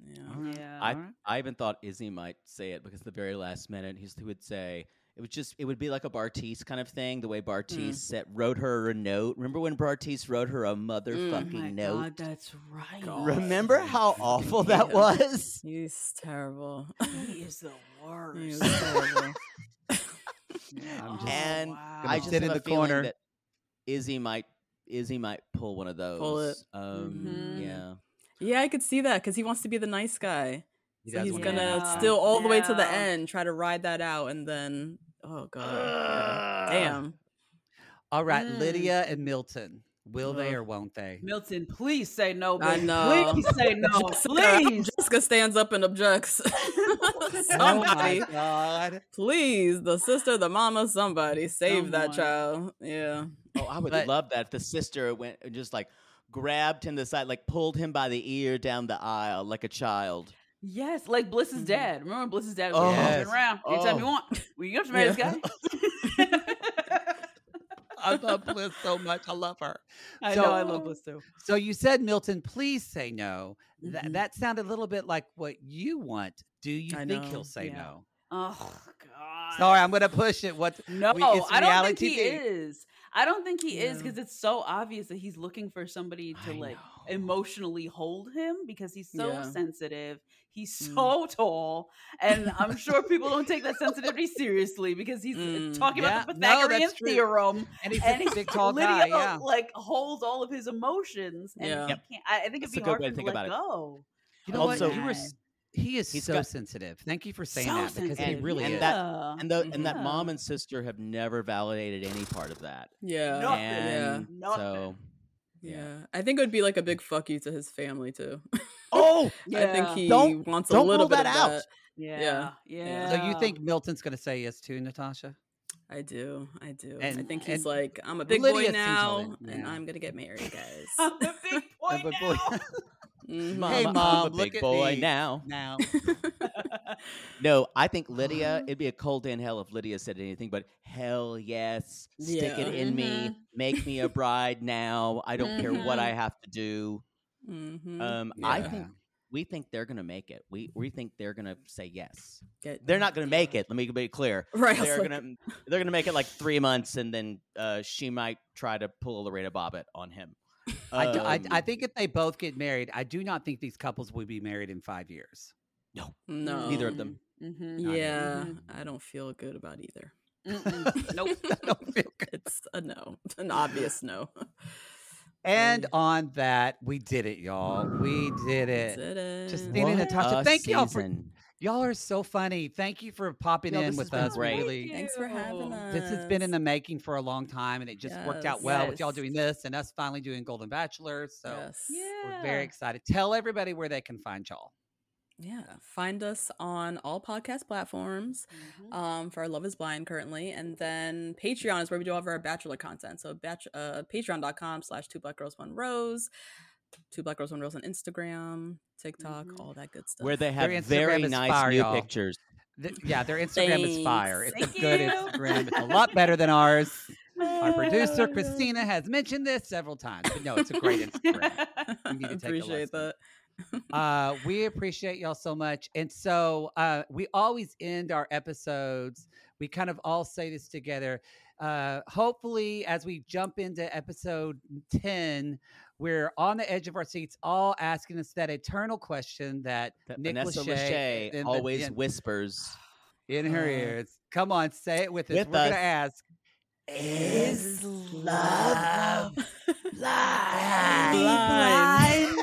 Yeah. Yeah. I Alright. I even thought Izzy might say it because the very last minute he's, he would say it would just it would be like a Bartise kind of thing. The way Bartise set, wrote her a note. Remember when Bartise wrote her a motherfucking Oh my note? God, that's right. Remember how awful that Yeah. was? He's terrible. He is the worst. He was terrible. I'm just and wow. I just sit in the corner. that Izzy might Izzy might pull one of those. Pull it. Um, Mhm. Yeah. Yeah, I could see that because he wants to be the nice guy. He so he's gonna Yeah. still all the way to the end, try to ride that out, and then oh god, yeah. damn. All right, Mm. Lydia and Milton, will they or won't they? Milton, please say no. I babe. know. Please say no. Jessica, Please. Jessica stands up and objects. Oh my somebody, god! please, the sister, the mama, somebody save that child. Yeah. Oh, I would But- love that. if The sister went and just like grabbed him to the side, like pulled him by the ear down the aisle like a child. Yes, like Bliss's Mhm. dad. Remember when Bliss's dad was Oh. like, Yes. "Turn around anytime you Oh. want. Well, you have to marry this guy. I love Bliss so much. I love her. I So- know. I love Bliss too. So you said Milton, please say no. That Mhm. that sounded a little bit like what you want. Do you I think know, he'll say yeah. no? Oh God. Sorry, I'm gonna push it. What? No, we- it's I don't think reality he TV. is. I don't think he is because it's so obvious that he's looking for somebody to I like know. emotionally hold him because he's so Yeah. sensitive. He's Mm. so tall, and I'm sure people don't take that sensitivity seriously because he's uh, Mm. talking Yeah, about the no, Pythagorean that's true. theorem. And he's And a big, tall Lydia, guy. Yeah. like holds all of his emotions, and Yeah. he can't, I, I think That's it'd a be hard way for to him think to let about it. go. You know Also- what? You were. S- He is He's so got- sensitive. Thank you for saying So that because he really and is. that- And the and that mm-hmm. mom and sister have never validated any part of that. Yeah. Nothing. And Nothing. so Yeah. I think it would be like a big fuck you to his family too. Oh I think he Don't- wants a don't little bit that of out. that. Yeah, Yeah. yeah. So you think Milton's going to say yes too, Natasha? I do. I do. I think he's like, I'm a big Lydia boy now, all and. I'm gonna get married, guys. I'm a big boy but boy- now. Mhm. Mama, Hey, I'm Mom, a look big at boy me. now. Now, No, I think Lydia. It'd be a cold day in hell if Lydia said anything. But hell yes, stick Yeah. it in me, make me a bride now. I don't care what I have to do. Mm-hmm. Um, I Yeah. think we think they're gonna make it. We we think they're gonna say yes. Get- They're not gonna make it. Let me be clear. Right, I was They're like- gonna they're gonna make it like three months, and then uh, she might try to pull a Lorena Bobbitt on him. I, do- I, I Um, think if they both get married, I do not think these couples will be married in five years. no, No. neither of them. Mm-hmm. Yeah, I don't feel good about either. Nope. I don't feel good. It's a no, an obvious no. And Yeah. on that, we did it, y'all. We did it. Did it. Justine and Natasha, a thank y'all for season. Y'all are so funny. Thank you for popping Yo, in with us. Great. Really, Thanks for having us. this has been in the making for a long time, and it just worked out well with y'all doing this and us finally doing Golden Bachelor. So Yes. we're very excited. Tell everybody where they can find y'all. Yeah, find us on all podcast platforms Mm-hmm. um, for our Love is Blind currently. And then Patreon is where we do all of our Bachelor content. So batch, uh, patreon.com slash two black girls, one rose, two black girls, one rose on Instagram, TikTok, Mm-hmm. all that good stuff. Where they have Their Instagram very nice fire, new y'all. pictures. Th- yeah, their Instagram is fire. It's Thanks. a good you. Instagram. It's a lot better than ours. Our producer Oh, Christina has mentioned this several times, but no, it's a great Instagram. You need to take Appreciate lesson. that. uh, we appreciate y'all so much. And so uh, we always end our episodes. We kind of all say this together. Uh, hopefully, as we jump into episode 10, we're on the edge of our seats, all asking us that eternal question that, That Nick Vanessa Lachey Lachey in the- always in- whispers. in her Uh, ears. Come on, say it with us. with we're going to ask. Is love Blind.